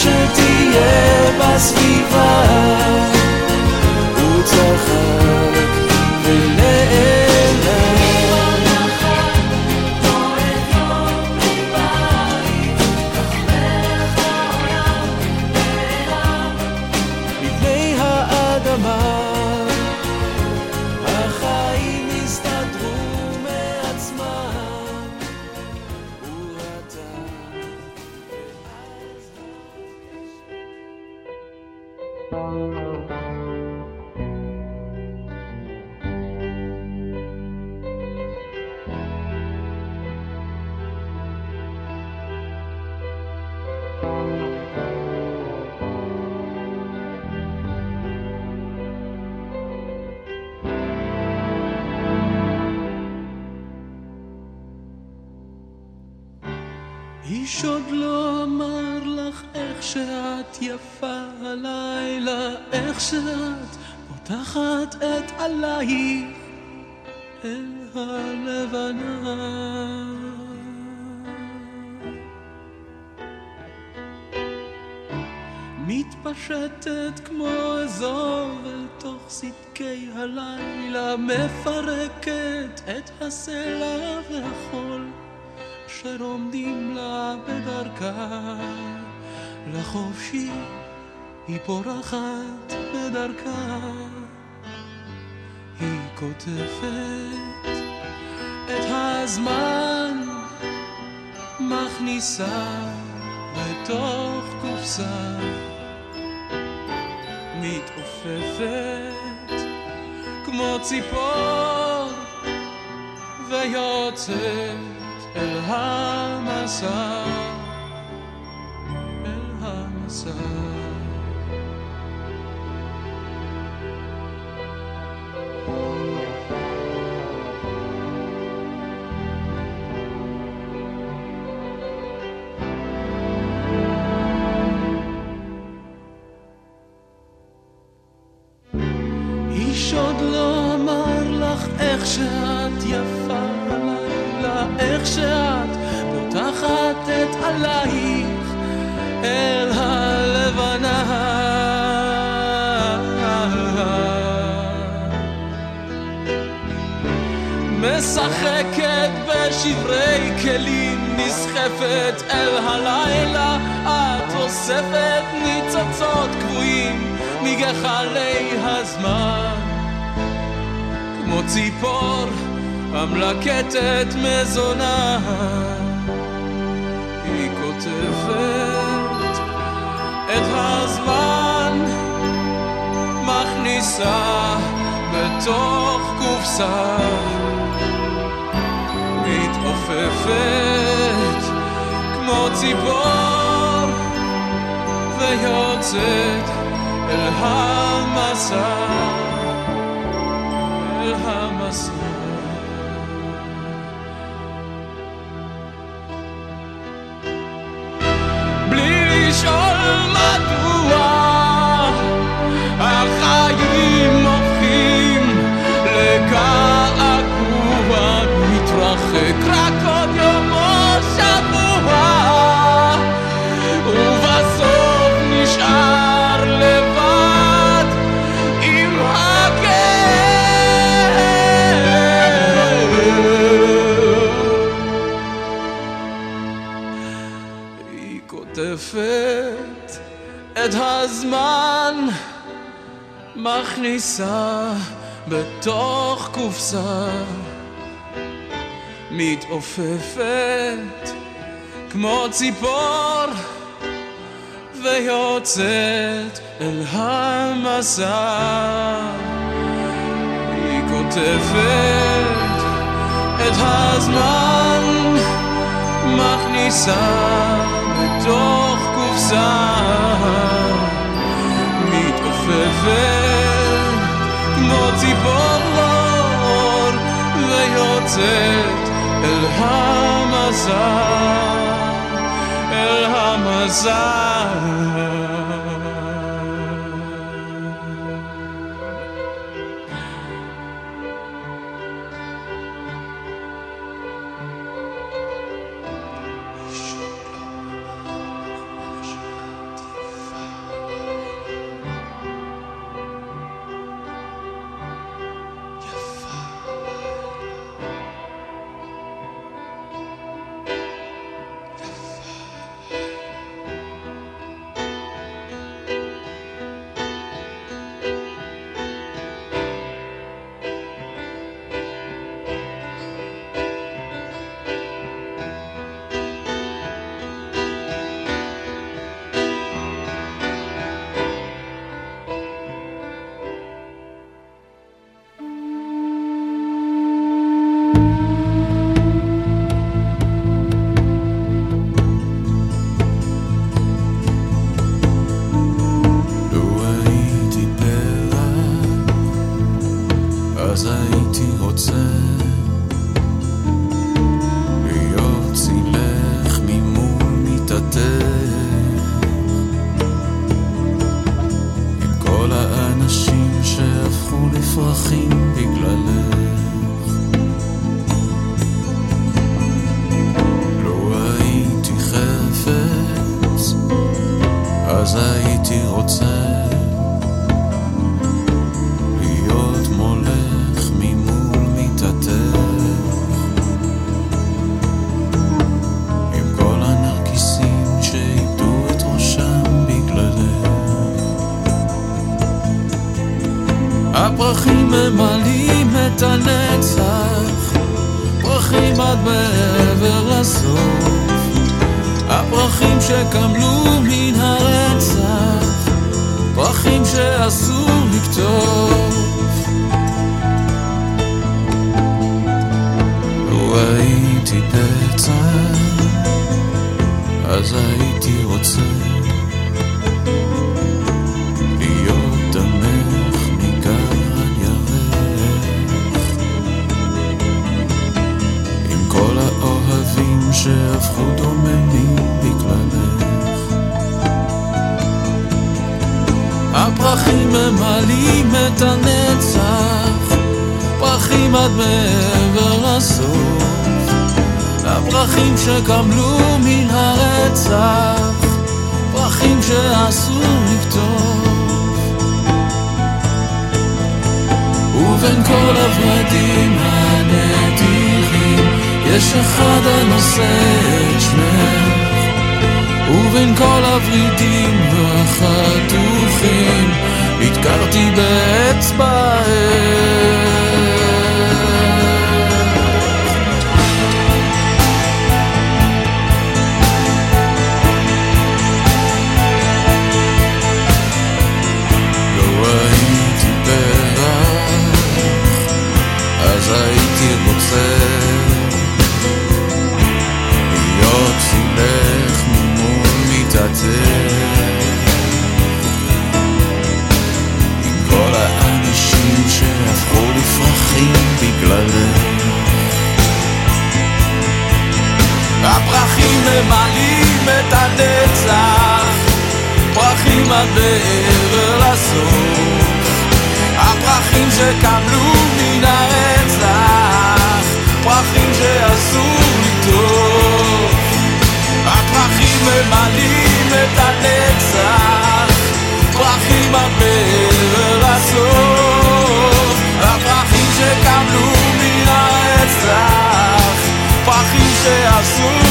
שתהיה בסביבה איש עוד לא אמר לך איך שאת יפה הלילה, איך שאת פותחת את עלייך אל הלבנה. מתפשטת כמו אזור אל תוך סדקי הלילה, מפרקת את הסלע והחול. אשר עומדים לה בדרכה. לחופשי היא פורחת בדרכה. היא כותבת את הזמן מכניסה בתוך קופסה. מתעופפת כמו ציפור ויוצאת אל המסע, ציפור המלקטת מזונה, היא כותבת את הזמן, מכניסה בתוך קופסה, מתעופפת כמו ציפור ויוצאת אל המסע, אל המסע. בלי הזמן מכניסה בתוך קופסה מתעופפת כמו ציפור ויוצאת אל המסע. היא כותבת את הזמן מכניסה בתוך קופסה כמו ציפור ויוצאת אל המסע אל המסע ממלאים את הנצח, פרחים עד בעבר לסוף, הפרחים שקבלו מן הרצח, פרחים שאסור לטוב, הפרחים ממלאים את הנצח, פרחים עד בעבר לסוף, הפרחים שקבלו מן הרצח, פרחים שאסור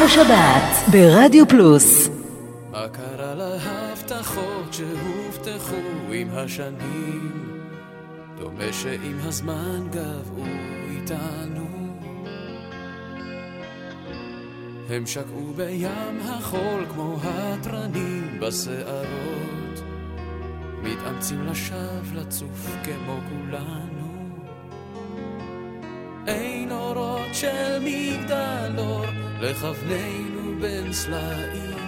כוכב השבת ברדיו פלוס. מה קרה להבטחות שהובטחו עם השנים? דומה שעם הזמן גבעו איתנו. הם שקעו בים החול כמו התרנים בשערות. מתאמצים לשווא לצוף כמו כולנו אין אורות של מגדלור לכווננו בין סלעים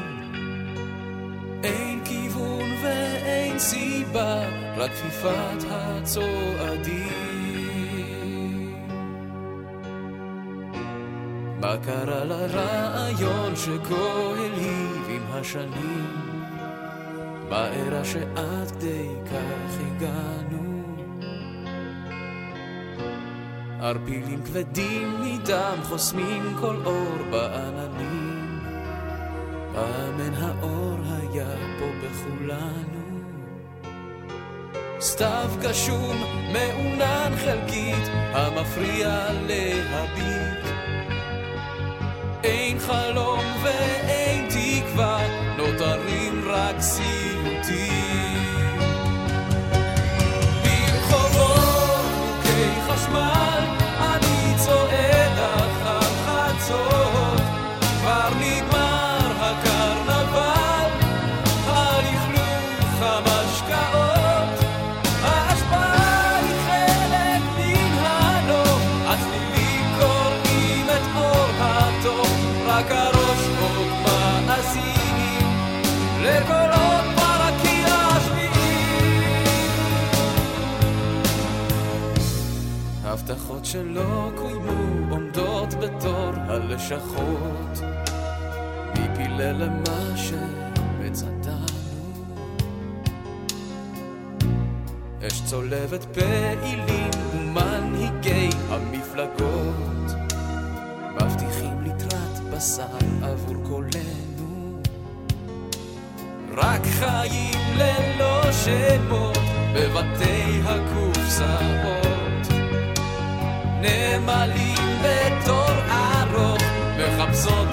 אין כיוון ואין סיבה רק כפיפת הצועדים מה קרה לרעיון שכה הלהיב עם השנים? מה אירע שעד כדי כך הגענו? ערפילים כבדים מדם חוסמים כל אור בעננים. פעם אין האור היה פה בכולנו. סתיו גשום, מעונן חלקית, המפריע להביט. אין חלום ואין תקווה, נותרים רק סיוטים. שלא קוימו עומדות בתור הלשכות. מפילה למה שמצאתנו. אש צולבת פעילים ומנהיגי המפלגות. מבטיחים ליטרת בשר עבור קולנו. רק חיים ללא שמות בבתי הקופסאות. נמלים בתור ארוך מחפשות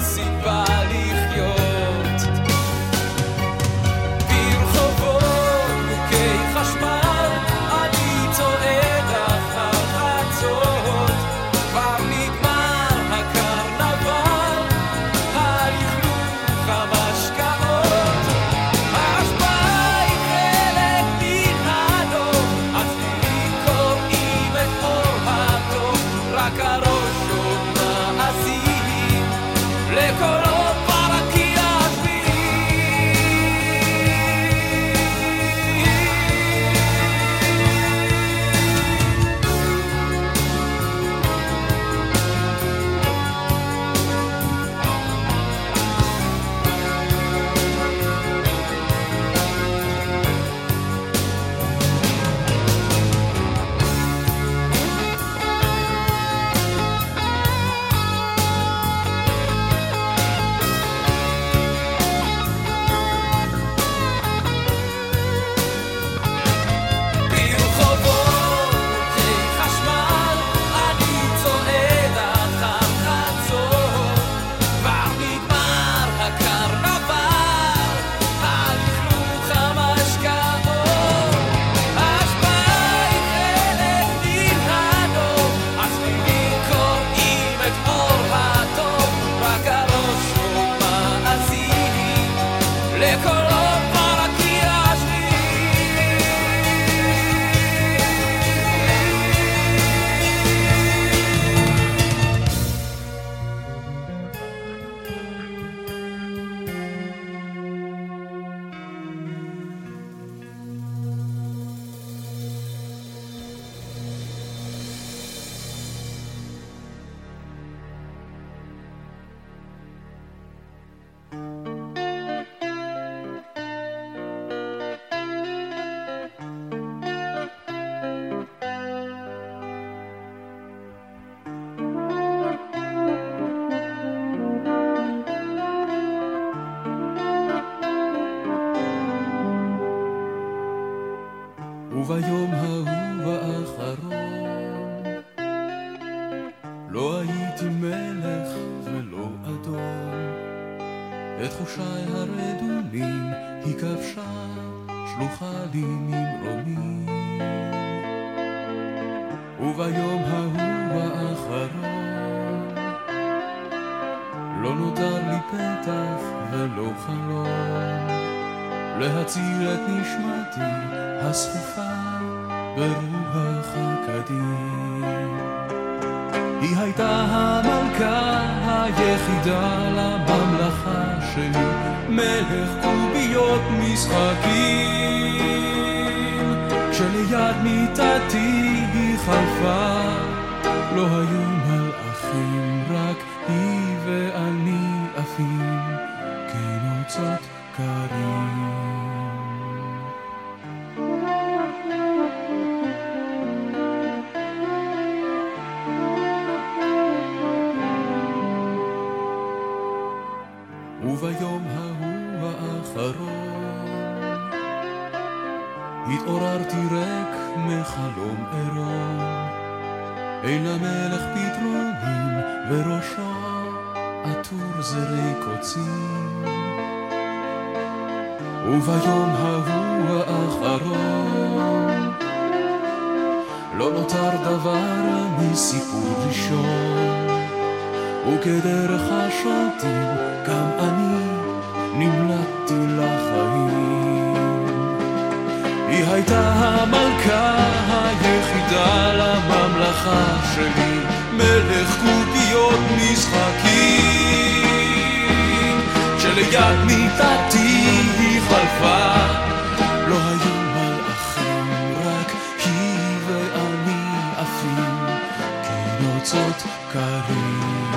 קצות קרים.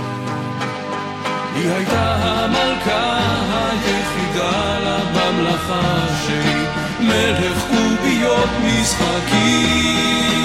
היא הייתה המלכה היחידה לממלכה שלי, מלך קוביות משחקים.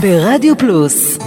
ברדיו פלוס.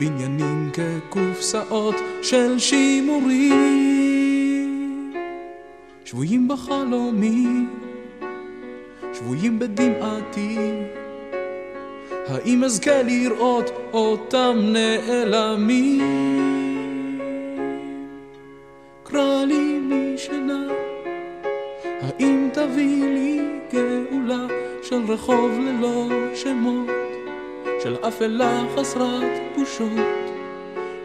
בניינים כקופסאות של שימורים. שבויים בחלומי, שבויים בדמעתי. האם אזכה לראות אותם נעלמים? אפלה חסרת בושות,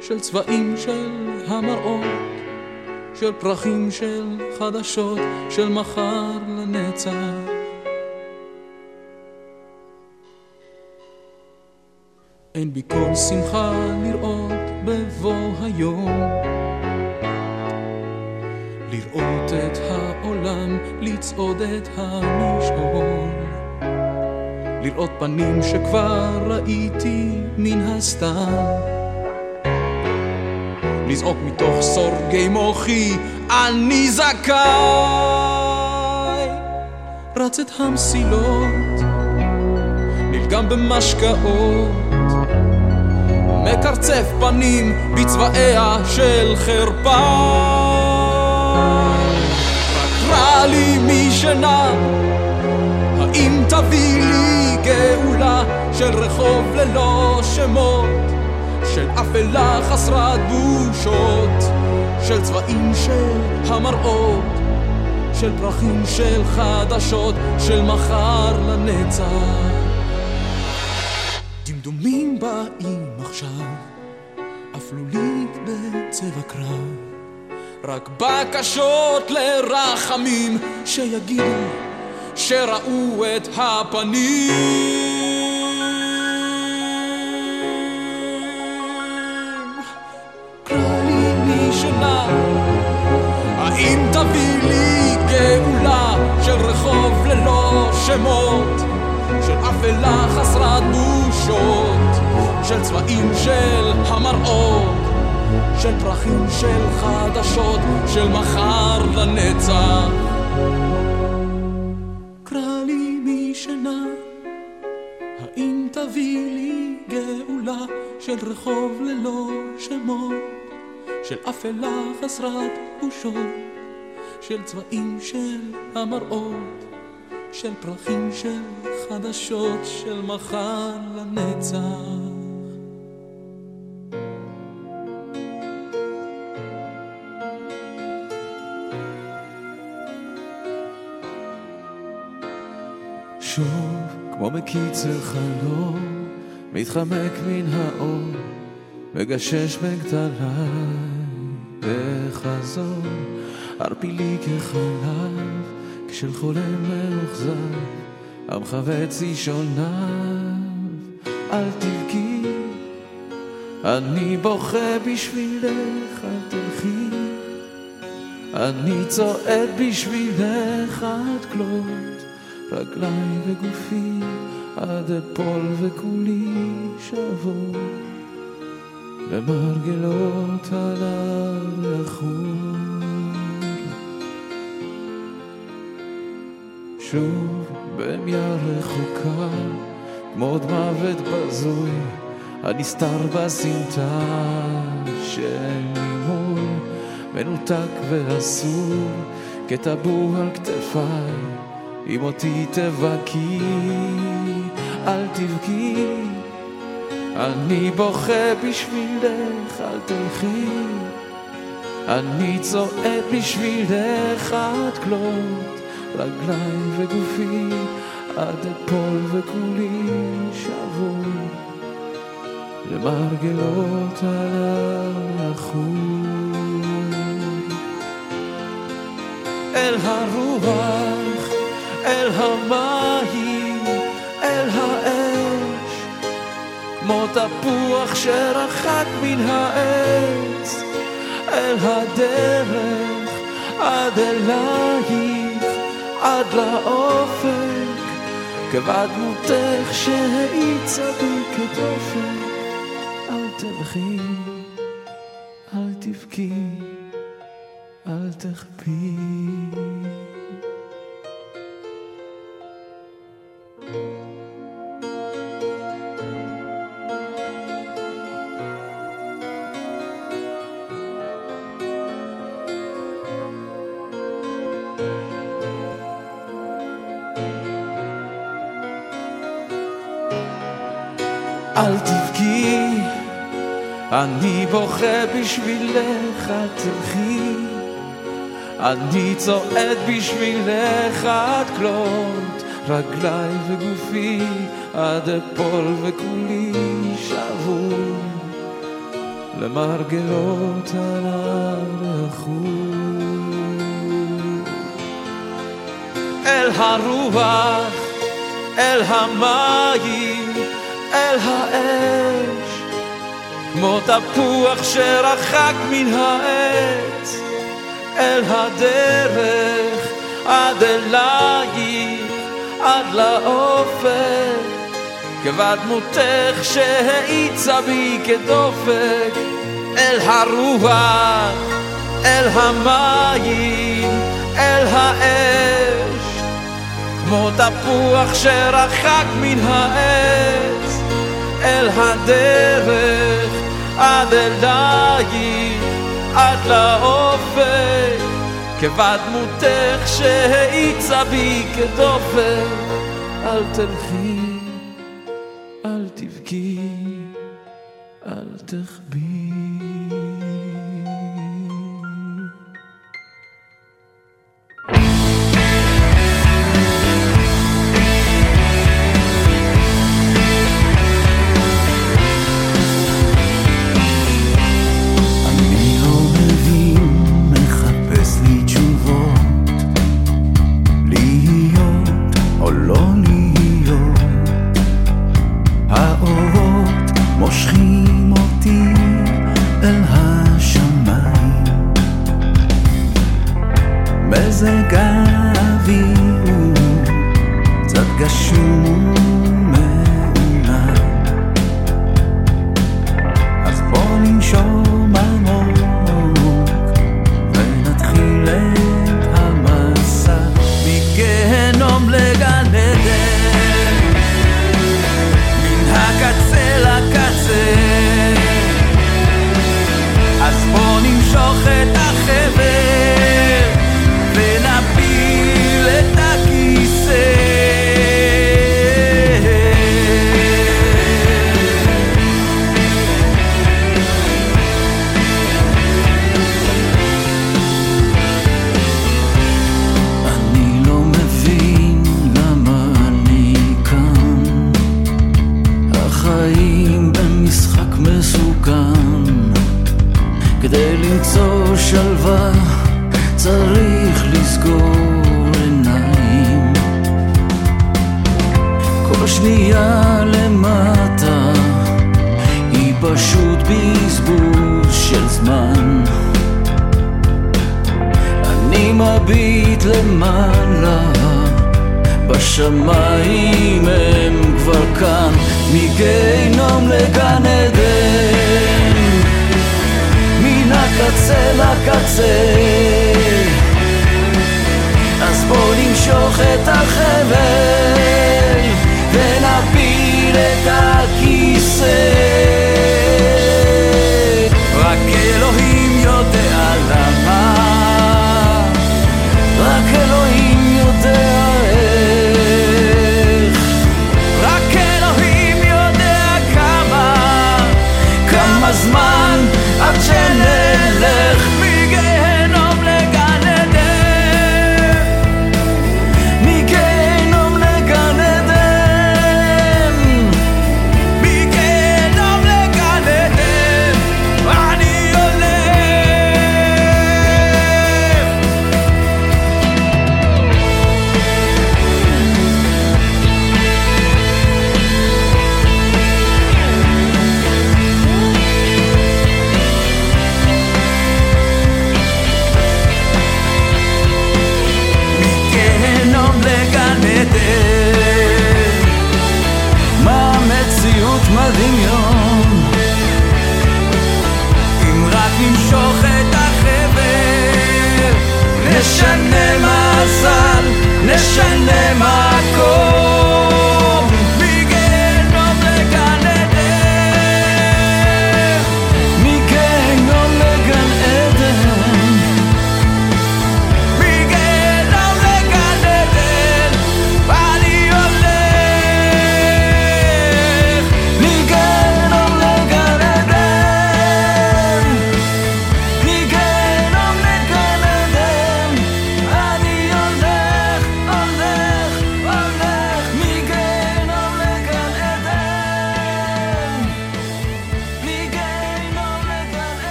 של צבעים של המראות, של פרחים של חדשות, של מחר לנצח. אין בי כל שמחה לראות בבוא היום. לראות את העולם, לצעוד את המשעון. לראות פנים שכבר ראיתי מן הסתם. לזעוק מתוך סורגי מוחי, אני זכאי. רץ את המסילות, נלגם במשקאות. מקרצף פנים בצבעיה של חרפה. רק רע לי משנה, האם תביא לי גאולה של רחוב ללא שמות, של אפלה חסרת בושות, של צבעים של המראות, של פרחים של חדשות, של מחר לנצח. דמדומים באים עכשיו, אפלולית בצבע קרב, רק בקשות לרחמים שיגידו שראו את הפנים. קרא לי משנה, האם תביא לי גאולה של רחוב ללא שמות, של אפלה חסרת בושות, של צבעים של המראות, של פרחים של חדשות, של מחר לנצח. משנה, האם תביא לי גאולה של רחוב ללא שמות, של אפלה חסרת בושות, של צבעים של המראות, של פרחים של חדשות, של מחר לנצח. שוב, כמו מקיצר חלום, מתחמק מן האור, מגשש בגדליי בחזור, ערפילי כחלב, כשל חולם מאוכזב, עמך וצישוניו, אל תבכי, אני בוכה בשבילך, אל תלכי, אני צועד בשבילך עד כלות. רגליי וגופי עד אפול וכולי שבור למרגלות עליו יחול שוב במיה רחוקה כמו מוות בזוי הנסתר בסמטה של ממול מנותק ואסור כטבור על כתפיי אם אותי תבכי, אל תבכי, אני בוכה בשבילך, אל תלכי, אני צועד בשבילך עד כלות, רגליי וגופי, עד אפול וכולי שבור, למרגלות עליו לחור. אל הרוח אל המים, אל האש, כמו תפוח שרחק מן העץ, אל הדרך, עד אלייך, עד לאופק, כבד דמותך שהאיצה בי כדופק, אל תלכי, אל תבכי, אל תחפי. אל תבכי, אני בוכה בשבילך, תלכי. אני צועד בשבילך עד כלות, רגליי וגופי עד אפול וכולי שבור. למרגלות עליו אל הרוח, אל המים, אל האש, כמו תפוח שרחק מן העץ, אל הדרך עד אלייך, עד לאופק. כבד מותך שהאיצה בי כדופק. אל הרוח, אל המים, אל האש. כמו תפוח שרחק מן העץ אל הדרך עד אל דייך עד לאופק כבד מותך שהאיצה בי כדופק אל תלכי תבכי, אל תחבי.